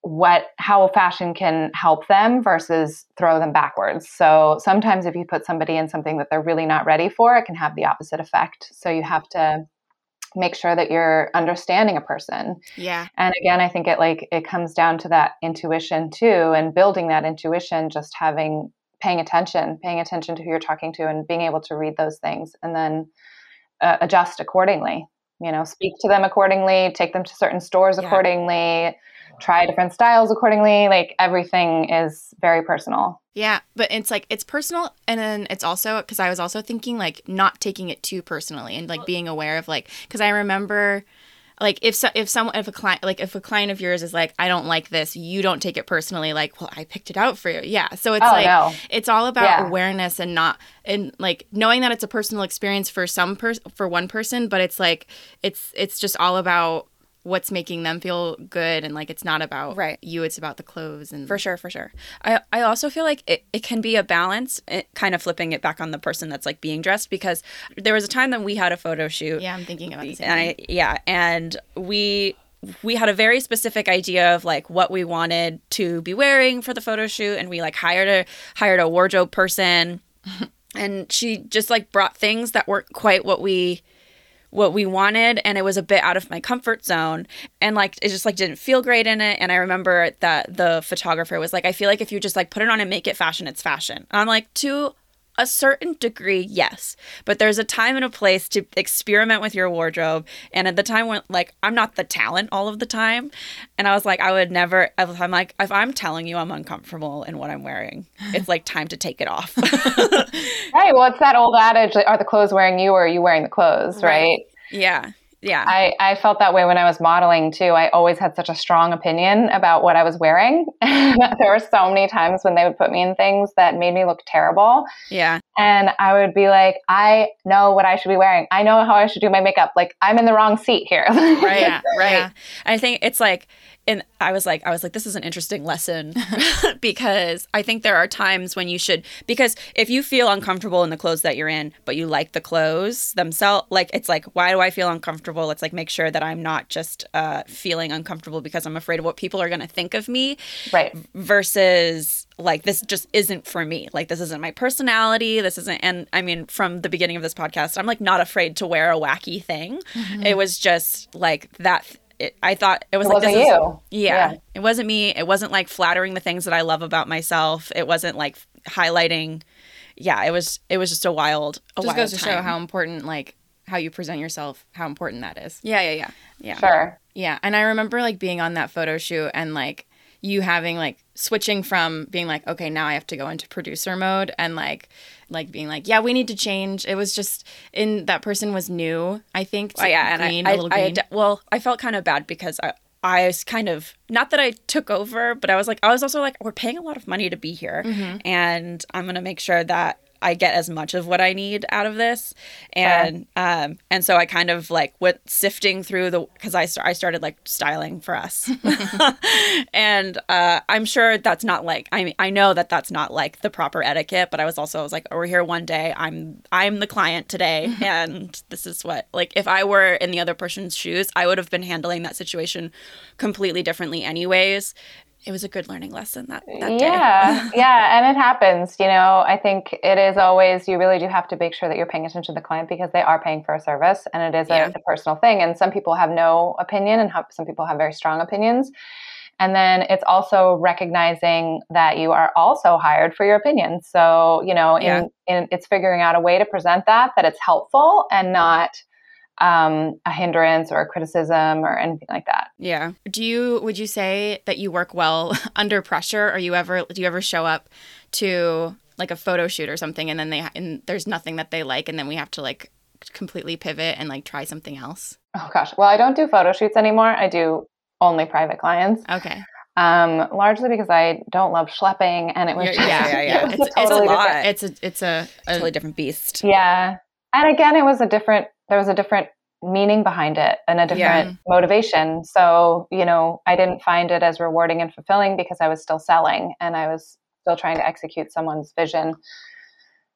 what how fashion can help them versus throw them backwards. So sometimes if you put somebody in something that they're really not ready for it can have the opposite effect. So you have to make sure that you're understanding a person. Yeah. And again, I think it like it comes down to that intuition too and building that intuition just having paying attention, paying attention to who you're talking to and being able to read those things and then uh, adjust accordingly. You know, speak to them accordingly, take them to certain stores yeah. accordingly, try different styles accordingly. Like everything is very personal. Yeah, but it's like it's personal and then it's also cuz I was also thinking like not taking it too personally and like being aware of like cuz I remember like if so, if someone if a client like if a client of yours is like I don't like this, you don't take it personally like, well, I picked it out for you. Yeah. So it's oh, like no. it's all about yeah. awareness and not and like knowing that it's a personal experience for some person for one person, but it's like it's it's just all about what's making them feel good and like it's not about Right. you it's about the clothes and For sure, for sure. I, I also feel like it, it can be a balance, it, kind of flipping it back on the person that's like being dressed because there was a time that we had a photo shoot. yeah i'm thinking about the same And I, yeah, and we we had a very specific idea of like what we wanted to be wearing for the photo shoot and we like hired a hired a wardrobe person and she just like brought things that weren't quite what we what we wanted and it was a bit out of my comfort zone and like it just like didn't feel great in it and i remember that the photographer was like i feel like if you just like put it on and make it fashion it's fashion. And i'm like to a certain degree yes but there's a time and a place to experiment with your wardrobe and at the time when like i'm not the talent all of the time and i was like i would never i'm like if i'm telling you i'm uncomfortable in what i'm wearing it's like time to take it off Right. Well, it's that old adage: like, are the clothes wearing you, or are you wearing the clothes? Right. yeah yeah I, I felt that way when I was modeling too. I always had such a strong opinion about what I was wearing. there were so many times when they would put me in things that made me look terrible. yeah And I would be like, I know what I should be wearing. I know how I should do my makeup. Like, I'm in the wrong seat here. right Yeah, right yeah. i think it's like and i was like i was like this is an interesting lesson because i think there are times when you should because if you feel uncomfortable in the clothes that you're in but you like the clothes themselves like it's like why do i feel uncomfortable? Let's like make sure that i'm not just uh, feeling uncomfortable because i'm afraid of what people are going to think of me right. versus like this just isn't for me. Like this isn't my personality. This isn't and i mean from the beginning of this podcast i'm like not afraid to wear a wacky thing. It was just like that it, i thought it was It like wasn't this is- yeah, Yeah. it wasn't me. It wasn't like flattering the things that i love about myself. It wasn't like highlighting. Yeah it was it was just a wild a just wild goes to show how important like how you present yourself how important that is. Yeah yeah yeah. Yeah. Sure. Yeah, and I remember like being on that photo shoot and like you having like switching from being like okay now I have to go into producer mode and like like being like yeah we need to change. It was just in that person was new I think. To Oh, yeah, and green, I, a I, I d- well, I felt kind of bad because I, I was kind of not that I took over, but I was like, I was also like, we're paying a lot of money to be here, Mm-hmm. and I'm gonna make sure that I get as much of what I need out of this, and um, and so I kind of like went sifting through the because I st- I started like styling for us, and uh, I'm sure that's not like I mean I know that that's not like the proper etiquette, but I was also I was like, oh, we're here one day. I'm I'm the client today, and this is what like if I were in the other person's shoes, I would have been handling that situation completely differently, anyways. It was a good learning lesson that that day. Yeah, yeah, and it happens. You know, I think it is always you really do have to make sure that you're paying attention to the client because they are paying for a service, and it is a, Yeah. a personal thing. And some people have no opinion, and have, some people have very strong opinions. And then it's also recognizing that you are also hired for your opinion. So you know, Yeah. in, in it's figuring out a way to present that that it's helpful and not um, a hindrance or a criticism or anything like that. Yeah. Do you would you say that you work well under pressure? Or you ever do you ever show up to like a photo shoot or something and then they and there's nothing that they like and then we have to like completely pivot and like try something else? Oh gosh, well, I don't do photo shoots anymore. I do only private clients. Okay. um, largely because I don't love schlepping, and it was Yeah, just, yeah, yeah, yeah. it It's- it's a totally lot. different- It's a it's a, a Totally different beast. Yeah, and again, it was a different. There was a different meaning behind it and a different motivation. So you know, I didn't find it as rewarding and fulfilling because I was still selling and I was still trying to execute someone's vision.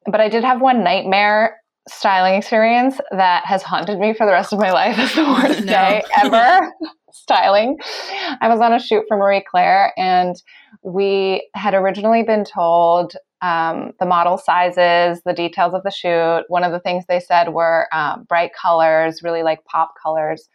But I did have one nightmare styling experience that has haunted me for the rest of my life. It's the worst no. day ever styling. I was on a shoot for Marie Claire, and we had originally been told um, the model sizes, the details of the shoot. One of the things they said were um, bright colors, really like pop colors,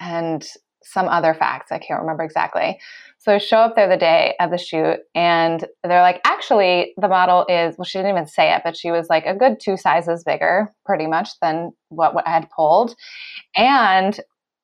and some other facts. I can't remember exactly. So I show up there the day of the shoot, and they're like, actually, the model is, well, she didn't even say it, but she was like a good two sizes bigger, pretty much, than what, what I had pulled. And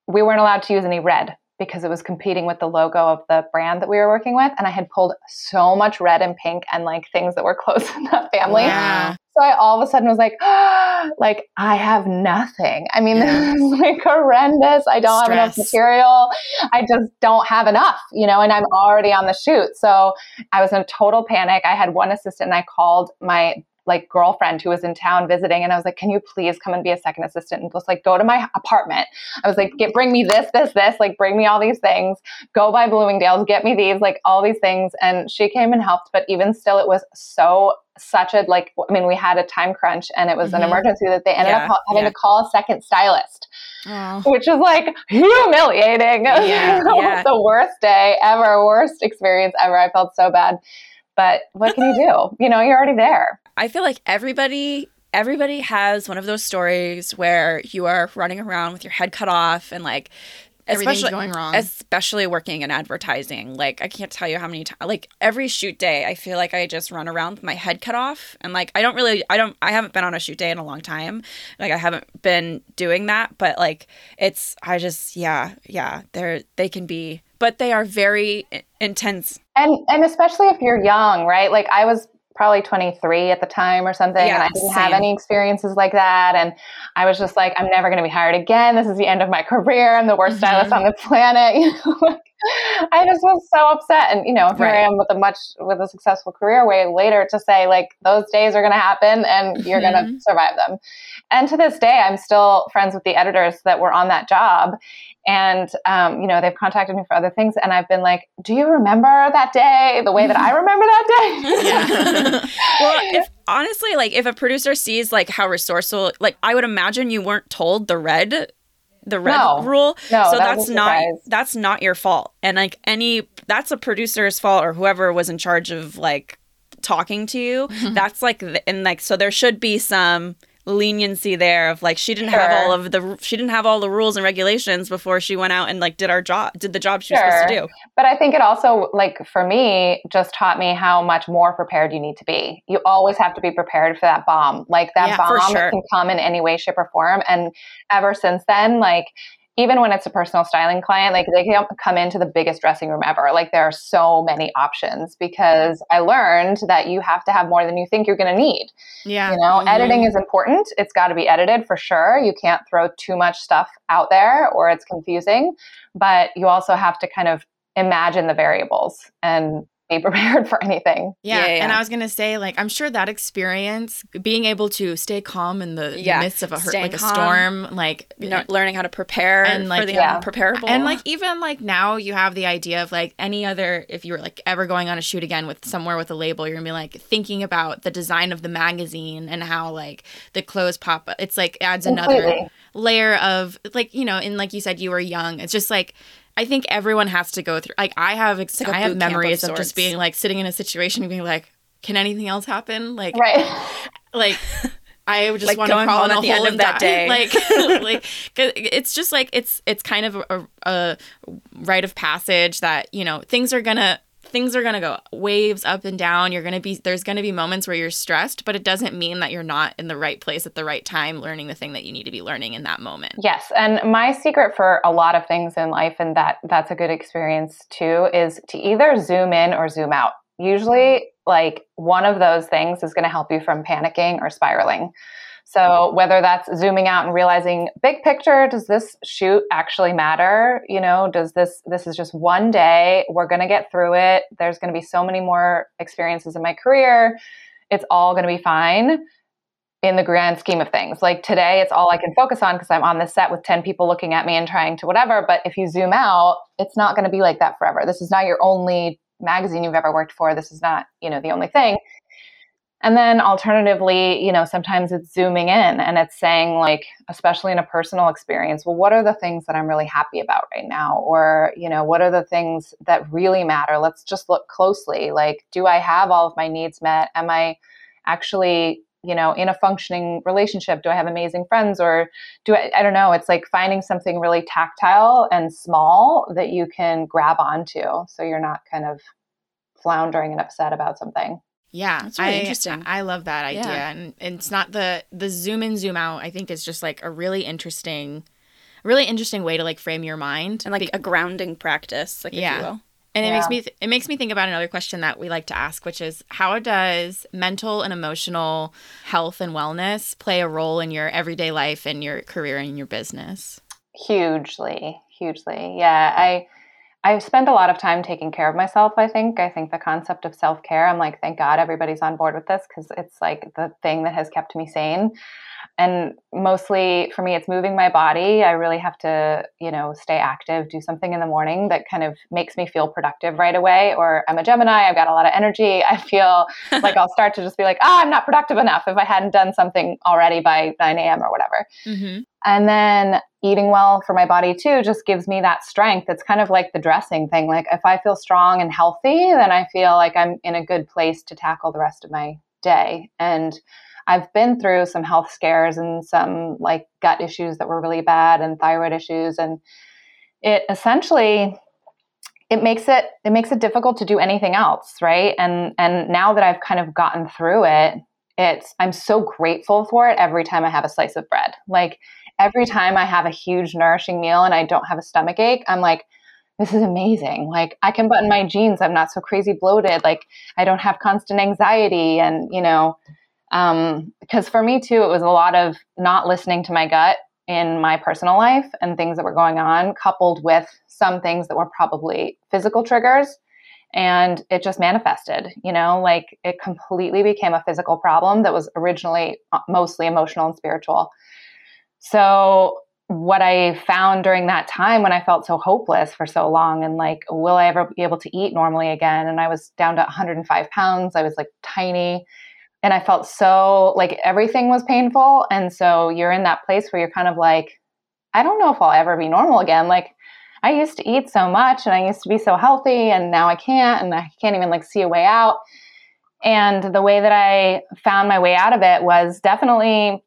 we weren't allowed to use any red because it was competing with the logo of the brand that we were working with. And I had pulled so much red and pink and like things that were close in that family. Wow. So I all of a sudden was like, like I have nothing. I mean, Yeah. this is like horrendous. I don't have enough material. I just don't have enough, you know, and I'm already on the shoot. So I was in a total panic. I had one assistant and I called my like girlfriend who was in town visiting and I was like, "Can you please come and be a second assistant and just like go to my apartment?" I was like, "Get bring me this, this, this, like bring me all these things. Go by Bloomingdale's, get me these, like all these things." And she came and helped, but even still it was so such a like I mean, we had a time crunch and it was Mhm. an emergency that they ended Yeah, up ha- having yeah. to call a second stylist Oh. which is like humiliating. Yeah, yeah. the worst day ever, worst experience ever. I felt so bad. But what can you do? You know, you're already there. I feel like everybody everybody has one of those stories where you are running around with your head cut off and like Everything's especially going wrong. especially working in advertising. Like i can't tell you how many times like every shoot day i feel like i just run around with my head cut off. And like i don't really i don't i haven't been on a shoot day in a long time. Like i haven't been doing that. But like it's i just yeah yeah they're they can be but they are very intense. And and especially if you're young, right? Like I was probably 23 at the time or something and I didn't have any experiences like that and I was just like I'm never going to be hired again. This is the end of my career. I'm the worst Mm-hmm. stylist on the planet. You know, like, I just was so upset and you know, here Right. I am with a much with a successful career way later to say like those days are going to happen and you're going Mm-hmm. to survive them. And to this day I'm still friends with the editors that were on that job and um, you know they've contacted me for other things and i've been like do you remember that day the way that i remember that day well if honestly like if a producer sees like how resourceful like i would imagine you weren't told the red the red No. rule. No, so that that's not that's not your fault. And like any that's a producer's fault or whoever was in charge of like talking to you. That's like the, and like so there should be some leniency there of like she didn't have all of the she didn't have all the rules and regulations before she went out and like did our job did the job she was supposed to do. But i think it also like for me just taught me how much more prepared you need to be. You always have to be prepared for that bomb. Like that Yeah, bomb sure. can come in any way shape or form. And ever since then like even when it's a personal styling client, like they can come into the biggest dressing room ever. Like there are so many options because I learned that you have to have more than you think you're going to need. yeah. You know, Mhm. editing is important. It's got to be edited for sure. You can't throw too much stuff out there or it's confusing. But you also have to kind of imagine the variables and be prepared for anything. Yeah, Yeah, and. I was gonna say, like, I'm sure that experience, being able to stay calm in the Yeah, midst of a hur- staying like a storm, like, you know, learning how to prepare And, for like, the yeah. unpreparable and like even like now you have the idea of like any other if you were like ever going on a shoot again with somewhere with a label, you're gonna be like thinking about the design of the magazine and how like the clothes pop. up. It's like adds another Completely. layer of like you know, and like you said, you were young. It's just like. I think everyone has to go through. Like I have, ex- like I have camp of memories of, just being like sitting in a situation and being like, "Can anything else happen?" Like, Right. like I just Like want to crawl in a at the hole end of and that die. day. Like, like it's just like it's it's kind of a, a rite of passage that you know things are gonna things are gonna go waves up and down. You're gonna be there's gonna be moments where you're stressed, but it doesn't mean that you're not in the right place at the right time, learning the thing that you need to be learning in that moment. Yes, and my secret for a lot of things in life, and that that's a good experience too, is to either zoom in or zoom out. Usually, like one of those things is going to help you from panicking or spiraling. So whether that's zooming out and realizing big picture, does this shoot actually matter? You know, does this this is just one day, we're going to get through it. There's going to be so many more experiences in my career. It's all going to be fine in the grand scheme of things. Like today, it's all I can focus on because I'm on the set with 10 people looking at me and trying to whatever. But if you zoom out, it's not going to be like that forever. This is not your only magazine you've ever worked for. This is not, you know, the only thing. And then alternatively, you know, sometimes it's zooming in and it's saying, like, especially in a personal experience, well, what are the things that I'm really happy about right now? Or, you know, what are the things that really matter? Let's just look closely. Like, do I have all of my needs met? Am I actually you know in a functioning relationship do i have amazing friends or do i i don't know it's like finding something really tactile and small that you can grab onto so you're not kind of floundering and upset about something Yeah, That's really I, interesting. I love that idea, Yeah. and, and it's not the the zoom in, zoom out. I think is just like a really interesting, really interesting way to like frame your mind, and like Be- a grounding practice like Yeah. if you will and it makes me th- it makes me think about another question that we like to ask, which is how does mental and emotional health and wellness play a role in your everyday life and your career and your business? hugely hugely yeah i I spend a lot of time taking care of myself, I think. I think the concept of self care, I'm like, thank God everybody's on board with this because it's like the thing that has kept me sane. And mostly for me it's moving my body. I really have to you know stay active do something in the morning that kind of makes me feel productive right away. Or i'm a gemini i've got a lot of energy. I feel like i'll start to just be like ah oh, i'm not productive enough if i hadn't done something already by 9 a.m or whatever. Mm-hmm. and then eating well for my body too just gives me that strength it's kind of like the dressing thing like if i feel strong and healthy then i feel like i'm in a good place to tackle the rest of my day and I've been through some health scares and some like gut issues that were really bad and thyroid issues and it essentially it makes it it makes it difficult to do anything else, right? And and now that I've kind of gotten through it, it's I'm so grateful for it every time I have a slice of bread. Like every time I have a huge nourishing meal and I don't have a stomach ache, I'm like this is amazing. Like I can button my jeans. I'm not so crazy bloated. Like I don't have constant anxiety and, you know, um, because for me too, it was a lot of not listening to my gut in my personal life and things that were going on, coupled with some things that were probably physical triggers. And it just manifested, you know, like it completely became a physical problem that was originally uh, mostly emotional and spiritual. So, what I found during that time when I felt so hopeless for so long and like, will I ever be able to eat normally again? And I was down to 105 pounds. I was like tiny and I felt so like everything was painful. And so you're in that place where you're kind of like, I don't know if I'll ever be normal again. Like I used to eat so much and I used to be so healthy and now I can't and I can't even like see a way out. And the way that I found my way out of it was definitely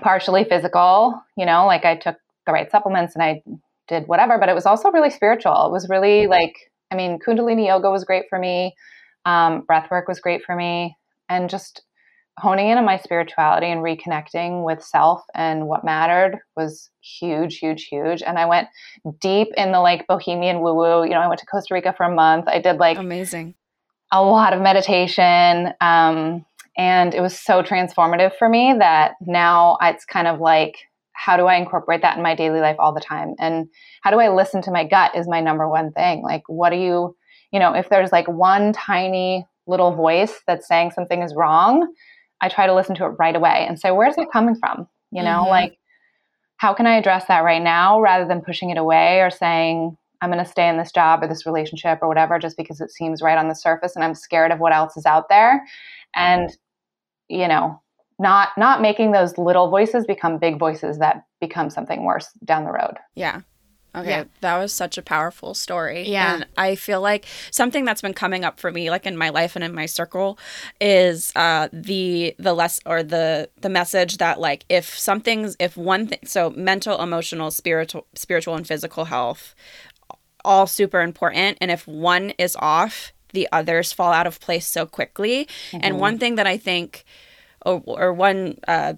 partially physical, you know, like I took the right supplements and I did whatever, but it was also really spiritual. It was really like, I mean, Kundalini yoga was great for me. Um, breath work was great for me. And just honing in on my spirituality and reconnecting with self and what mattered was huge, huge, huge. And I went deep in the like bohemian woo woo. You know, I went to Costa Rica for a month. I did like amazing a lot of meditation. Um, and it was so transformative for me that now it's kind of like, how do I incorporate that in my daily life all the time? And how do I listen to my gut is my number one thing. Like, what do you, you know, if there's like one tiny little voice that's saying something is wrong, I try to listen to it right away and say, where's it coming from? You know, mm-hmm. like, how can I address that right now rather than pushing it away or saying, I'm going to stay in this job or this relationship or whatever just because it seems right on the surface and I'm scared of what else is out there. And, you know, not not making those little voices become big voices that become something worse down the road. Yeah. Okay, yeah. that was such a powerful story. Yeah. And I feel like something that's been coming up for me, like in my life and in my circle, is uh, the the less or the the message that like if something's if one thing so mental, emotional, spiritual spiritual and physical health all super important. And if one is off, the others fall out of place so quickly. Mm-hmm. And one thing that I think or, or one uh,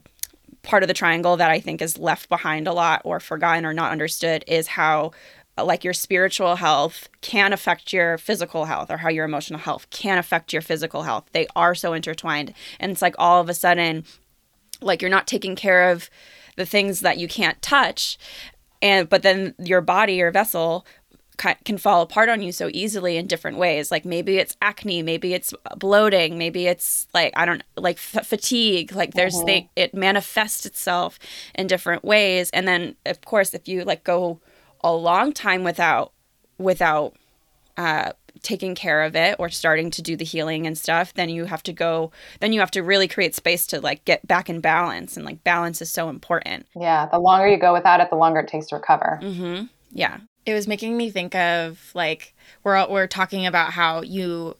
part of the triangle that I think is left behind a lot or forgotten or not understood is how like your spiritual health can affect your physical health or how your emotional health can affect your physical health. They are so intertwined. And it's like all of a sudden like you're not taking care of the things that you can't touch and but then your body your vessel can fall apart on you so easily in different ways. Like maybe it's acne maybe it's bloating maybe it's like i don't like f- fatigue. Like there's mm-hmm. they it manifests itself in different ways. And then of course if you like go a long time without without uh taking care of it or starting to do the healing and stuff then you have to go then you have to really create space to like get back in balance. And like balance is so important. Yeah the longer you go without it the longer it takes to recover. Mm-hmm. Yeah it was making me think of like we're we're talking about how you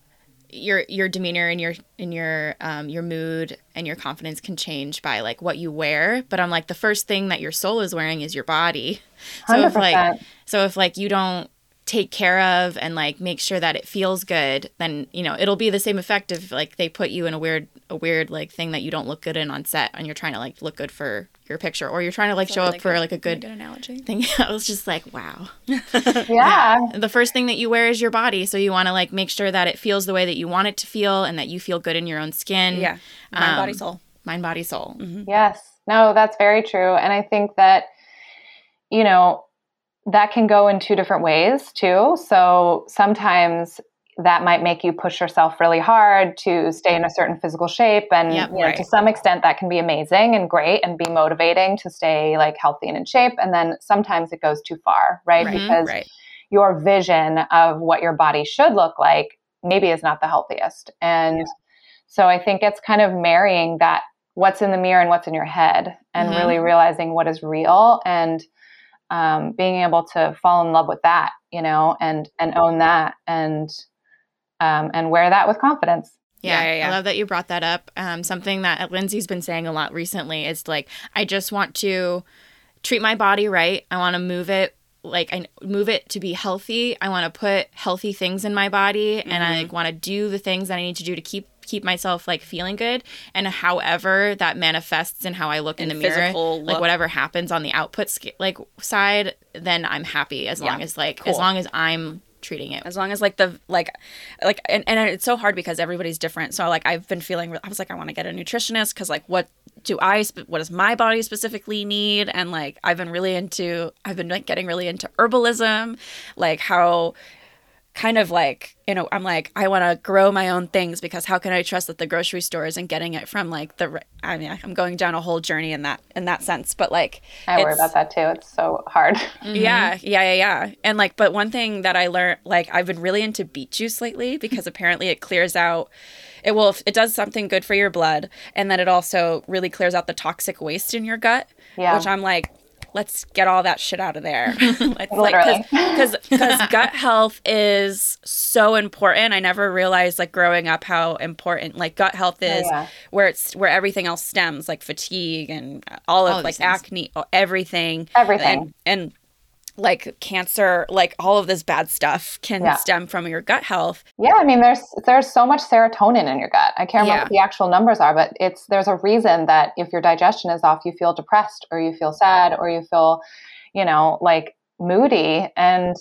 your your demeanor and your in your um your mood and your confidence can change by like what you wear but i'm like the first thing that your soul is wearing is your body so 100%. if like so if like you don't take care of and like make sure that it feels good then you know it'll be the same effect if like they put you in a weird a weird like thing that you don't look good in on set and you're trying to like look good for your picture or you're trying to like show up for like a good, good analogy. thing. I was just like wow. Yeah. yeah. The first thing that you wear is your body so you want to like make sure that it feels the way that you want it to feel and that you feel good in your own skin. Yeah. Mind um, body soul. mind body soul. Mm-hmm. yes. No that's very true and i think that you know that can go in two different ways too. So sometimes that might make you push yourself really hard to stay in a certain physical shape and yep, you know, right. to some extent that can be amazing and great and be motivating to stay like healthy and in shape and then sometimes it goes too far right, right. because right. your vision of what your body should look like maybe is not the healthiest and yeah. so i think it's kind of marrying that what's in the mirror and what's in your head and mm-hmm. really realizing what is real and um, being able to fall in love with that, you know, and and own that and um, and wear that with confidence. Yeah, yeah, yeah, I love that you brought that up. Um, something that Lindsay's been saying a lot recently is like, I just want to treat my body right. I want to move it like I move it to be healthy. I want to put healthy things in my body, mm-hmm. and I like, want to do the things that I need to do to keep keep myself like feeling good. And however that manifests in how I look in the mirror look. like whatever happens on the output like side then I'm happy as long as like cool. as long as I'm treating it. As long as like the like like and, and it's so hard because everybody's different. So like i've been feeling i was like i want to get a nutritionist because like what do i what does my body specifically need? And like i've been really into i've been like getting really into herbalism like how kind of like you know i'm like i want to grow my own things because how can i trust that the grocery store isn't getting it from like the i mean i'm going down a whole journey in that in that sense but like i worry about that too it's so hard mm-hmm. yeah yeah yeah yeah and like but one thing that i learned like i've been really into beet juice lately because apparently it clears out it will it does something good for your blood and then it also really clears out the toxic waste in your gut yeah. which i'm like let's get all that shit out of there. Literally. Because like, gut health is so important. I never realized like growing up how important like gut health oh, is, yeah. where it's where everything else stems, like fatigue and all of all like acne, everything, everything, and, and like cancer like all of this bad stuff can yeah. stem from your gut health yeah i mean there's there's so much serotonin in your gut i can't remember yeah. what the actual numbers are but it's there's a reason that if your digestion is off you feel depressed or you feel sad or you feel you know like moody and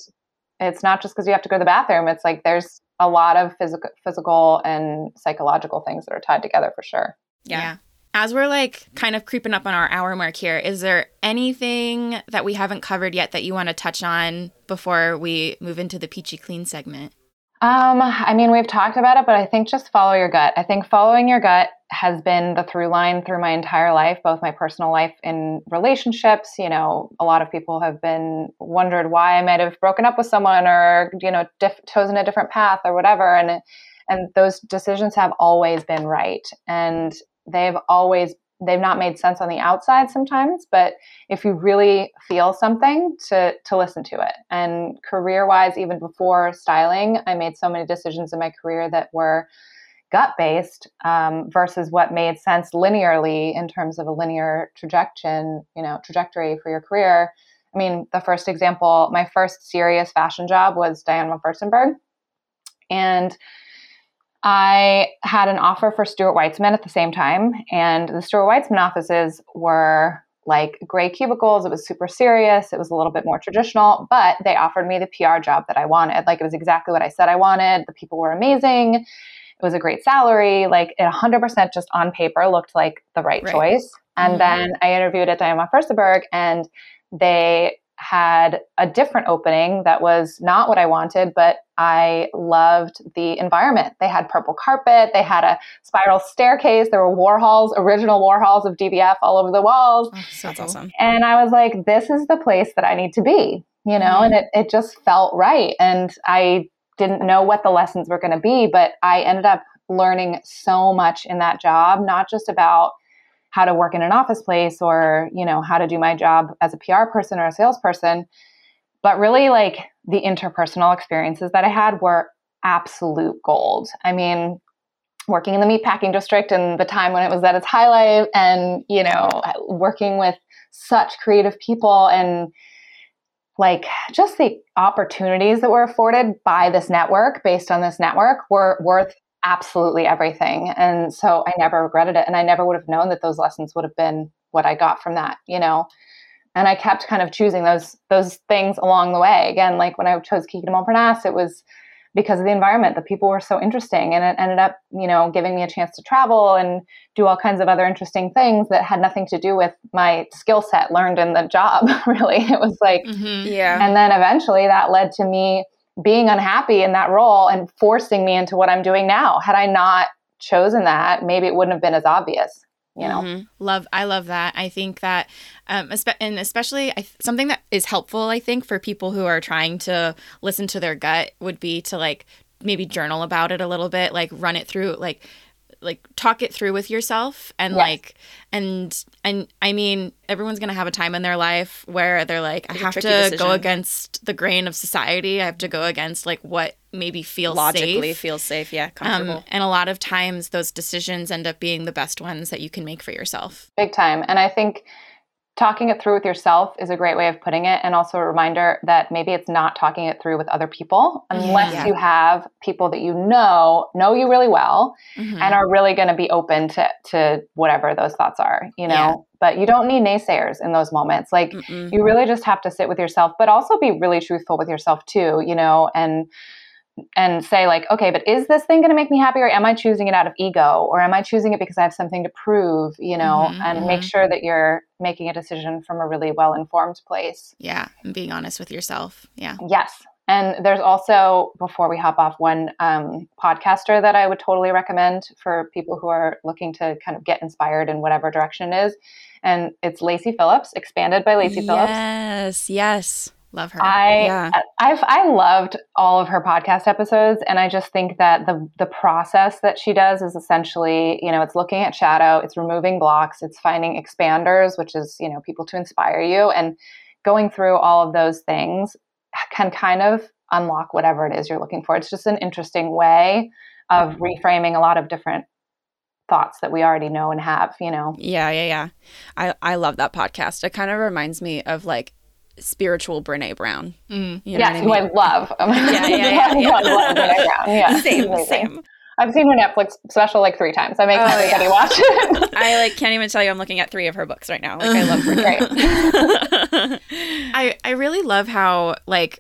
it's not just because you have to go to the bathroom it's like there's a lot of physical physical and psychological things that are tied together for sure yeah. yeah as we're like kind of creeping up on our hour mark here, is there anything that we haven't covered yet that you want to touch on before we move into the peachy clean segment? Um, I mean, we've talked about it, but I think just follow your gut. I think following your gut has been the through line through my entire life, both my personal life and relationships. You know, a lot of people have been wondered why I might have broken up with someone or, you know, diff- chosen a different path or whatever. And, and those decisions have always been right. And they've always they've not made sense on the outside sometimes but if you really feel something to to listen to it. And career wise even before styling i made so many decisions in my career that were gut based um, versus what made sense linearly in terms of a linear trajectory you know trajectory for your career. I mean the first example my first serious fashion job was diane von furstenberg and I had an offer for Stuart Weitzman at the same time, and the Stuart Weitzman offices were like gray cubicles. It was super serious. It was a little bit more traditional, but they offered me the PR job that I wanted. Like it was exactly what I said I wanted. The people were amazing. It was a great salary. Like it 100% just on paper looked like the right, right. choice. And mm-hmm. then I interviewed at Diane von Furstenberg, and they had a different opening that was not what I wanted, but I loved the environment. They had purple carpet, they had a spiral staircase, there were Warhols, original Warhols of DVF all over the walls. Oh, that's awesome. And I was like, this is the place that I need to be, you know, mm-hmm. and it, it just felt right. And I didn't know what the lessons were going to be, but I ended up learning so much in that job, not just about how to work in an office place or you know how to do my job as a pr person or a salesperson. But really like the interpersonal experiences that i had were absolute gold. I mean working in the meatpacking district and the time when it was at its highlight and you know working with such creative people and like just the opportunities that were afforded by this network based on this network were worth absolutely everything. And so I never regretted it. And I never would have known that those lessons would have been what I got from that, you know. And I kept kind of choosing those those things along the way. Again, like when I chose Kiki de Montparnasse, it was because of the environment. The people were so interesting, and it ended up, you know, giving me a chance to travel and do all kinds of other interesting things that had nothing to do with my skill set learned in the job. really, it was like, Mhm. Yeah. and then eventually that led to me being unhappy in that role and forcing me into what I'm doing now. Had I not chosen that, maybe it wouldn't have been as obvious. You know, Mhm. Love, I love that. I think that, um, and especially I, something that is helpful, I think, for people who are trying to listen to their gut would be to like maybe journal about it a little bit, like run it through, like like talk it through with yourself and Yes. like and and I mean everyone's gonna have a time in their life where they're like I have to decision. go against the grain of society I have to go against like what maybe feels Logically safe. feels safe. Yeah. Comfortable. Um, and a lot of times those decisions end up being the best ones that you can make for yourself. big time. And I think talking it through with yourself is a great way of putting it and also a reminder that maybe it's not talking it through with other people unless Yeah. you have people that you know know you really well Mhm. and are really going to be open to to whatever those thoughts are you know Yeah. but you don't need naysayers in those moments like Mm-mm. you really just have to sit with yourself but also be really truthful with yourself too you know and and say like okay but is this thing going to make me happy or am i choosing it out of ego or am i choosing it because i have something to prove you know Mhm, and make sure that you're making a decision from a really well informed place Yeah, and being honest with yourself. Yeah. Yes. And there's also, before we hop off, one um, podcaster that I would totally recommend for people who are looking to kind of get inspired in whatever direction it is. And it's Lacy Phillips, expanded by Lacy Phillips. Yes. Yes. Love her. I Yeah. I've I loved all of her podcast episodes and I just think that the the process that she does is essentially, you know, it's looking at shadow, it's removing blocks, it's finding expanders, which is, you know, people to inspire you and going through all of those things can kind of unlock whatever it is you're looking for. It's just an interesting way of mm-hmm. reframing a lot of different thoughts that we already know and have, you know. Yeah, yeah, yeah. I I love that podcast. It kind of reminds me of like spiritual Brene Brown. Mm. You know yes, who what I I mean? love. Yeah, yeah, yeah, yeah. I love Brene Brown. Yeah, Same, amazing. same. I've seen her Netflix special like three times. I make Oh, everybody yeah. watch it. I like can't even tell you I'm looking at three of her books right now. Like I love Brene. Great. I I really love how like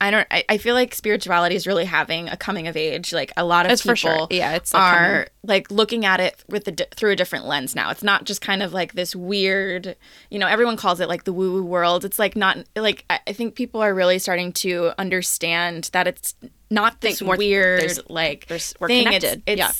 I don't I, I feel like spirituality is really having a coming of age. Like a lot of It's people for sure. Yeah, it's like are coming- like looking at it with the di- through a different lens now. It's not just kind of like this weird, you know, everyone calls it like the woo woo world. It's like not like I, I think people are really starting to understand that it's not this Think more- weird there's- like there's- we're thing. connected. It's, Yeah.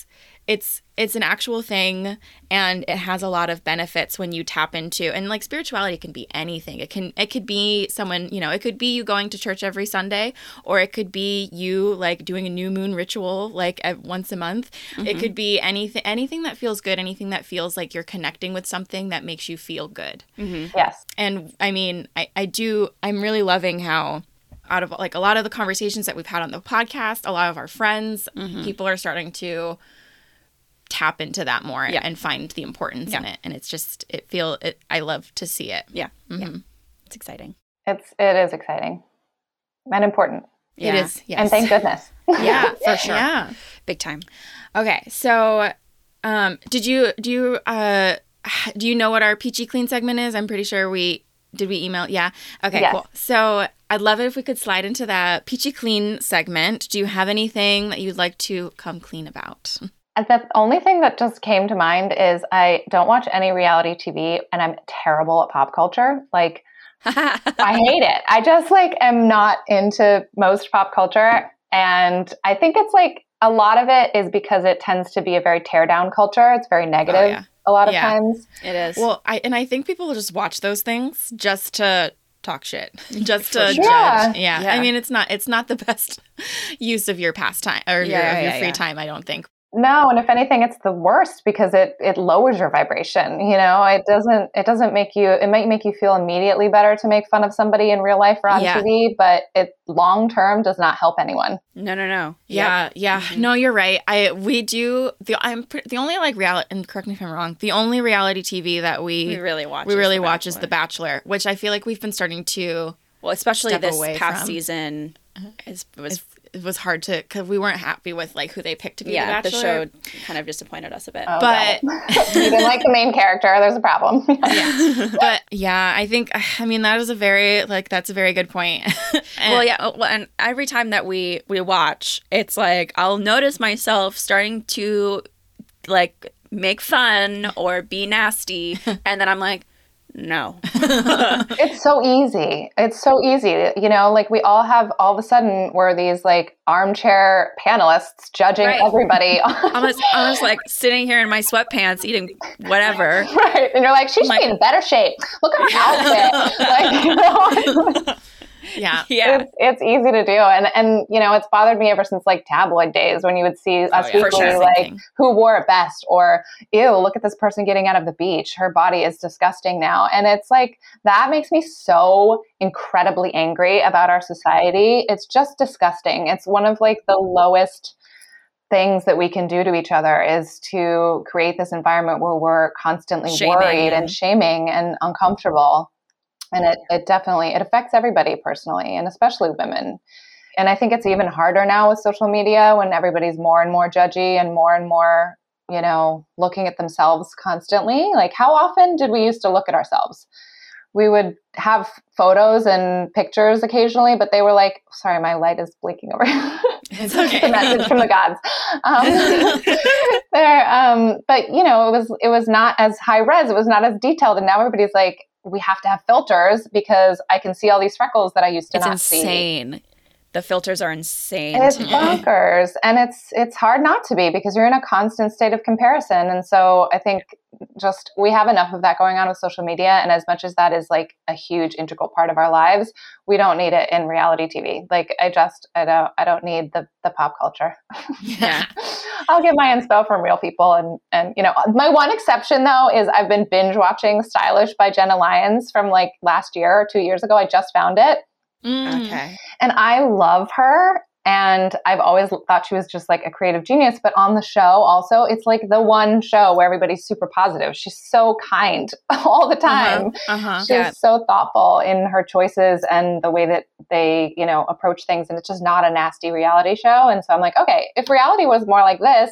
It's it's it's an actual thing and it has a lot of benefits when you tap into and like spirituality can be anything. It can it could be someone you know it could be you going to church every sunday or it could be you like doing a new moon ritual like ev- once a month. It mm-hmm. could be anything anything that feels good anything that feels like you're connecting with something that makes you feel good. Mm-hmm. Yes. and I mean, I, I do, I'm really loving how out of like a lot of the conversations that we've had on the podcast, a lot of our friends, mm-hmm. people are starting to tap into that more Yeah. and find the importance in it. And it's just, it feel it, I love to see it. Yeah. Yeah. Mhm. It's exciting. It's it is exciting and important. Yeah. It is. Yes. And thank goodness. yeah, For sure. Yeah. Big time. Okay. So, um, did you, do you, uh, do you know what our peachy clean segment is? I'm pretty sure we, did we email? Yeah. Okay, Yes. cool. So I'd love it if we could slide into that peachy clean segment. Do you have anything that you'd like to come clean about? And the only thing that just came to mind is I don't watch any reality TV and I'm terrible at pop culture. Like I hate it. I just like am not into most pop culture. And I think it's like a lot of it is because it tends to be a very tear down culture. It's very oh, negative Oh, yeah. a lot of Yeah. times. it is. Well, I and I think people will just watch those things just to talk shit, just to For judge. Yeah. Yeah. Yeah. I mean, it's not it's not the best use of your pastime or your, Yeah, of your yeah, free yeah. time. I don't think. No, and if anything, it's the worst because it it lowers your vibration. You know, it doesn't it doesn't make you it might make you feel immediately better to make fun of somebody in real life or on Yeah. TV, but it long term does not help anyone. no, no, no. Yeah, yeah. Mhm. No, you're right. I we do the I'm the only like reality and correct me if I'm wrong. The only reality TV that we We really watch. we really The watch is Bachelor. The Bachelor, which I feel like we've been starting to Well, especially step this away past from. season is was It's- it was hard to because we weren't happy with like who they picked to be yeah, the the show kind of disappointed us a bit. Oh, But- no. you didn't like the main character. There's a problem. but yeah, I think I mean that is a very like that's a very good point. And- well, yeah, uh, well, and every time that we we watch, it's like I'll notice myself starting to like make fun or be nasty, and then I'm like, no, it's so easy. It's so easy. You know, like we all have all of a sudden we're these like armchair panelists judging Right. everybody. I'm just, I'm just like sitting here in my sweatpants eating whatever. right. And you're like, she should Like- be in better shape. Look at her outfit. like, you know, yeah, Yeah, it's, it's easy to do. And, and, you know, it's bothered me ever since like tabloid days when you would see oh, us Oh, yeah, people sure. like Thinking. who wore it best or, ew, look at this person getting out of the beach. Her body is disgusting now. And it's like, that makes me so incredibly angry about our society. It's just disgusting. It's one of like the lowest things that we can do to each other is to create this environment where we're constantly Shaming worried and and- shaming and uncomfortable and it, it definitely it affects everybody personally and especially women and i think it's even harder now with social media when everybody's more and more judgy and more and more you know looking at themselves constantly like how often did we used to look at ourselves we would have photos and pictures occasionally but they were like sorry my light is blinking over it's okay. message from the gods. Um, there, um, but you know, it was it was not as high res. It was not as detailed, and now everybody's like, we have to have filters because I can see all these freckles that I used to it's not see. insane. The filters are insane. It's bonkers, and it's it's hard not to be because you're in a constant state of comparison. And so I think just we have enough of that going on with social media, and as much as that is like a huge integral part of our lives, we don't need it in reality TV. Like I just I don't I don't need the the pop culture. yeah. I'll get my inspo from real people, and and you know my one exception though is I've been binge watching Stylish by Jenna Lyons from like last year or two years ago. I just found it. Mm. Okay. And I love her. And I've always thought she was just like a creative genius. But on the show, also, it's like the one show where everybody's super positive. She's so kind all the time. Uh huh. She's Yeah. so thoughtful in her choices and the way that they, you know, approach things. And it's just not a nasty reality show. And so I'm like, okay, if reality was more like this,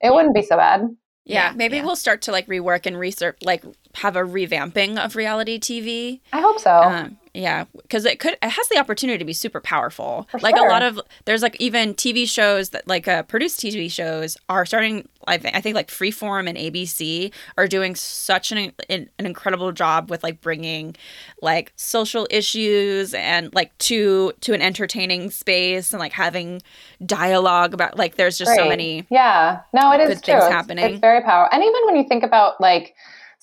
it wouldn't be so bad. Yeah, Yeah, maybe yeah. we'll start to like rework and research, like have a revamping of reality TV. I hope so. Um, yeah, because it could it has the opportunity to be super powerful. For like sure. a lot of there's like even TV shows that like uh, produced TV shows are starting. I think I think like Freeform and ABC are doing such an an, an incredible job with like bringing like social issues and like to to an entertaining space and like having dialogue about like there's just so many. Yeah, no, it is good true. things It's- happening. It's very powerful. And even when you think about like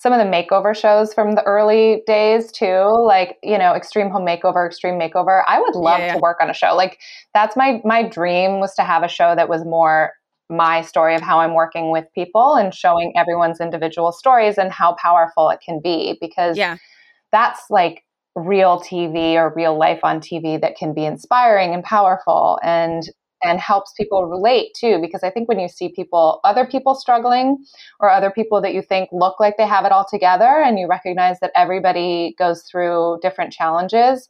some of the makeover shows from the early days too, like you know, Extreme Home Makeover, Extreme Makeover. I would love Yeah, yeah. to work on a show like that's my my dream was to have a show that was more my story of how I'm working with people and showing everyone's individual stories and how powerful it can be because Yeah, that's like real TV or real life on TV that can be inspiring and powerful and and helps people relate too because I think when you see people other people struggling or other people that you think look like they have it all together and you recognize that everybody goes through different challenges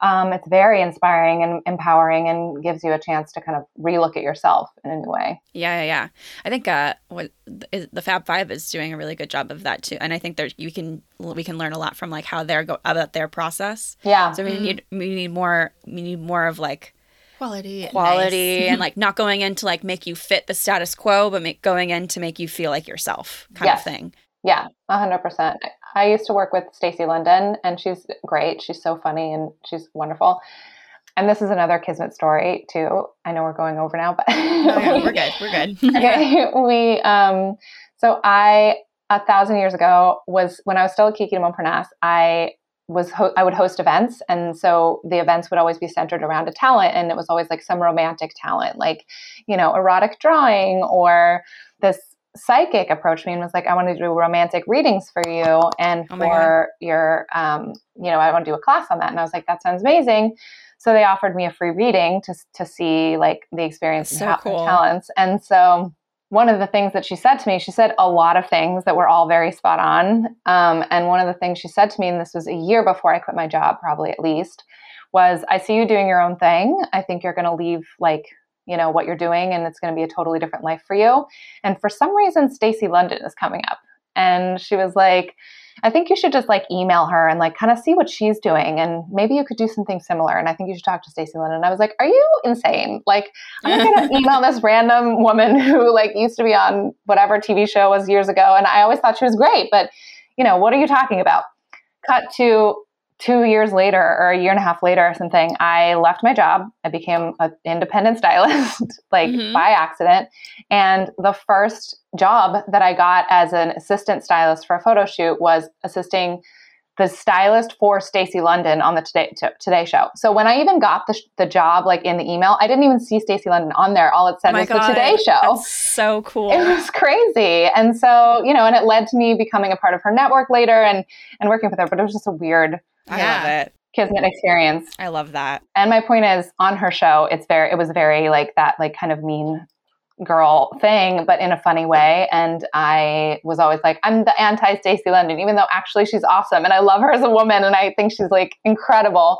um, it's very inspiring and empowering and gives you a chance to kind of relook at yourself in a new way Yeah, yeah, yeah. I think uh, what the Fab Five is doing a really good job of that too, and I think there you can we can learn a lot from like how they're go about their process. yeah So we need we need more we need more of like Quality. and quality nice. and like not going in to like make you fit the status quo, but make going in to make you feel like yourself kind Yes. of thing. Yeah, a hundred percent. I used to work with Stacy London, and she's great. She's so funny and she's wonderful. And this is another Kismet story too. I know we're going over now, but Oh, yeah, we're good. We're good. okay, we um, so I a thousand years ago was when I was still at Kiki de Montparnasse. I was ho- I would host events, and so the events would always be centered around a talent, and it was always like some romantic talent, like you know erotic drawing or this psychic approached me and was like, I want to do romantic readings for you and Oh for your um, you know I want to do a class on that, and I was like, that sounds amazing. So they offered me a free reading to to see like the experience and so ta- cool. talents, and so one of the things that she said to me, she said a lot of things that were all very spot on. Um, and one of the things she said to me, and this was a year before I quit my job, probably at least, was I see you doing your own thing. I think you're going to leave like you know what you're doing and it's going to be a totally different life for you and for some reason stacy london is coming up and she was like i think you should just like email her and like kind of see what she's doing and maybe you could do something similar and i think you should talk to stacy Lynn. and i was like are you insane like i'm going to email this random woman who like used to be on whatever tv show was years ago and i always thought she was great but you know what are you talking about cut to two years later or a year and a half later or something, I left my job. I became an independent stylist, like mm-hmm. by accident. And the first job that I got as an assistant stylist for a photo shoot was assisting the stylist for Stacy London on the Today Today Show. So when I even got the, the job, like in the email, I didn't even see Stacy London on there. All it said oh was God, the Today Show. That's so cool. It was crazy, and so you know, and it led to me becoming a part of her network later and and working with her. But it was just a weird I yeah. love it. Kismet experience. I love that. And my point is on her show, it's very it was very like that like kind of mean girl thing, but in a funny way. And I was always like, I'm the anti Stacy London, even though actually she's awesome and I love her as a woman and I think she's like incredible.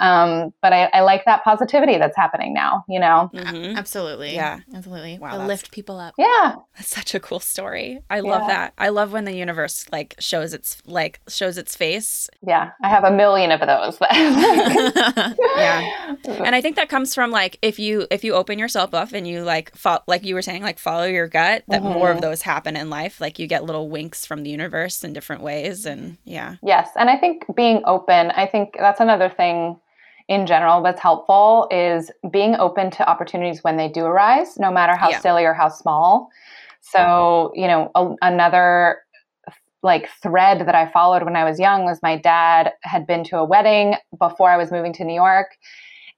Um, but I, I, like that positivity that's happening now, you know? Mm-hmm. Absolutely. Yeah. Absolutely. Wow, lift people up. Yeah. That's such a cool story. I love yeah. that. I love when the universe like shows its like shows its face. Yeah. I have a million of those. yeah. And I think that comes from like if you if you open yourself up and you like fo- like you were saying, like follow your gut, that mm-hmm. more of those happen in life. Like you get little winks from the universe in different ways. And yeah. Yes. And I think being open, I think that's another thing in general that's helpful is being open to opportunities when they do arise, no matter how yeah. silly or how small. So, you know, a, another like thread that I followed when I was young was my dad had been to a wedding before I was moving to New York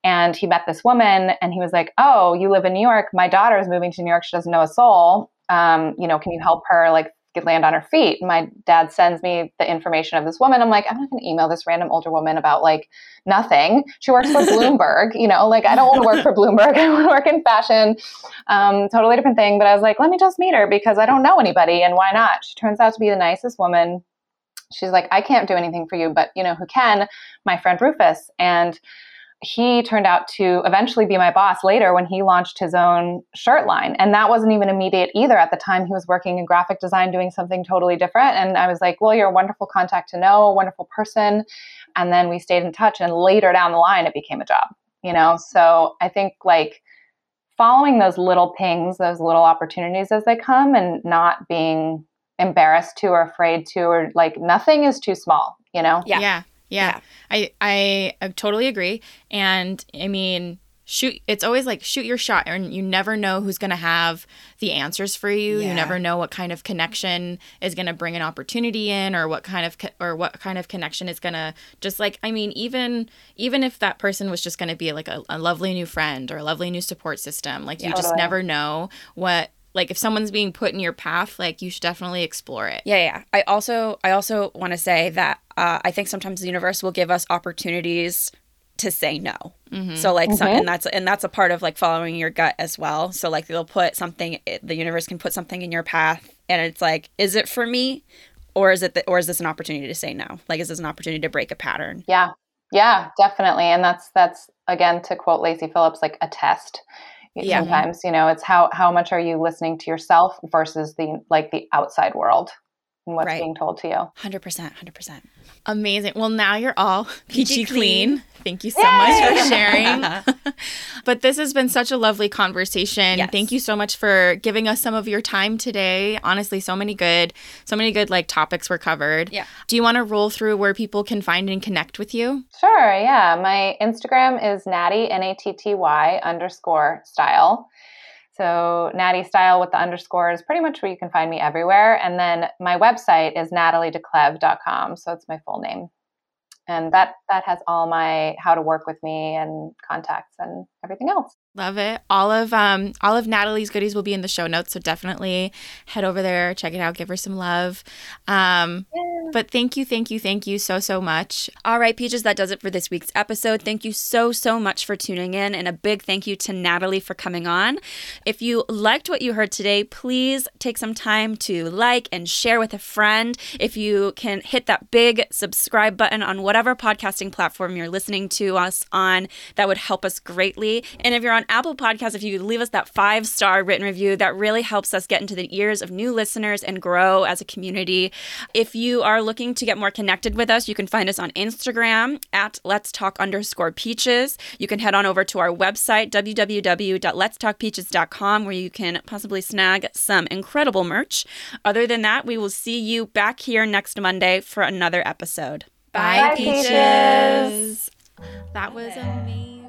and he met this woman and he was like, "Oh, you live in New York. My daughter is moving to New York. She doesn't know a soul. Um, you know, can you help her like get land on her feet. My dad sends me the information of this woman. I'm like, I'm not going to email this random older woman about like nothing. She works for Bloomberg, you know, like I don't want to work for Bloomberg. I want to work in fashion. Um, totally different thing. But I was like, let me just meet her because I don't know anybody and why not? She turns out to be the nicest woman. She's like, I can't do anything for you, but you know who can? My friend Rufus. And he turned out to eventually be my boss later when he launched his own shirt line. And that wasn't even immediate either. At the time, he was working in graphic design, doing something totally different. And I was like, well, you're a wonderful contact to know, a wonderful person. And then we stayed in touch. And later down the line, it became a job, you know? So I think like following those little pings, those little opportunities as they come and not being embarrassed to or afraid to, or like nothing is too small, you know? Yeah. Yeah. Yeah. I, I I totally agree. And I mean, shoot it's always like shoot your shot and you never know who's going to have the answers for you yeah. you never know what kind of connection is going to bring an opportunity in or what kind of co- or what kind of connection is going to just like i mean even even if that person was just going to be like a, a, lovely new friend or a lovely new support system like you just never know what like if someone's being put in your path like you should definitely explore it. Yeah yeah. I also i also want to say that uh, i think sometimes the universe will give us opportunities to say no. Mm-hmm. so like mm-hmm. and that's and that's a part of like following your gut as well. So like they'll put something the universe can put something in your path and it's like is it for me or is it the, or is this an opportunity to say no? Like is this an opportunity to break a pattern? Yeah. Yeah definitely. And that's that's again to quote Lacy Phillips like a test yeah. sometimes you know it's how how much are you listening to yourself versus the like the outside world and what's right. being told to you 100% 100% Amazing. Well, now you're all peachy, clean. clean. Thank you so Yay! much for sharing. but this has been such a lovely conversation. Yes. Thank you so much for giving us some of your time today. Honestly, so many good, so many good like topics were covered. Yeah. Do you want to roll through where people can find and connect with you? Sure. Yeah. My Instagram is natty n a t t y underscore style. So Natty Style with the underscore is pretty much where you can find me everywhere. And then my website is nataliedeclev.com. So it's my full name. And that that has all my how to work with me and contacts and everything else. Love it. All of um all of Natalie's goodies will be in the show notes, so definitely head over there, check it out, give her some love. Um yeah. but thank you, thank you, thank you so so much. All right, Peaches, that does it for this week's episode. Thank you so so much for tuning in and a big thank you to Natalie for coming on. If you liked what you heard today, please take some time to like and share with a friend. If you can hit that big subscribe button on whatever podcasting platform you're listening to us on, that would help us greatly. And if you're on Apple Podcasts, if you leave us that five star written review, that really helps us get into the ears of new listeners and grow as a community. If you are looking to get more connected with us, you can find us on Instagram at Let's Talk underscore Peaches. You can head on over to our website, www.letstalkpeaches.com, where you can possibly snag some incredible merch. Other than that, we will see you back here next Monday for another episode. Bye, Bye Peaches. Peaches. That was amazing.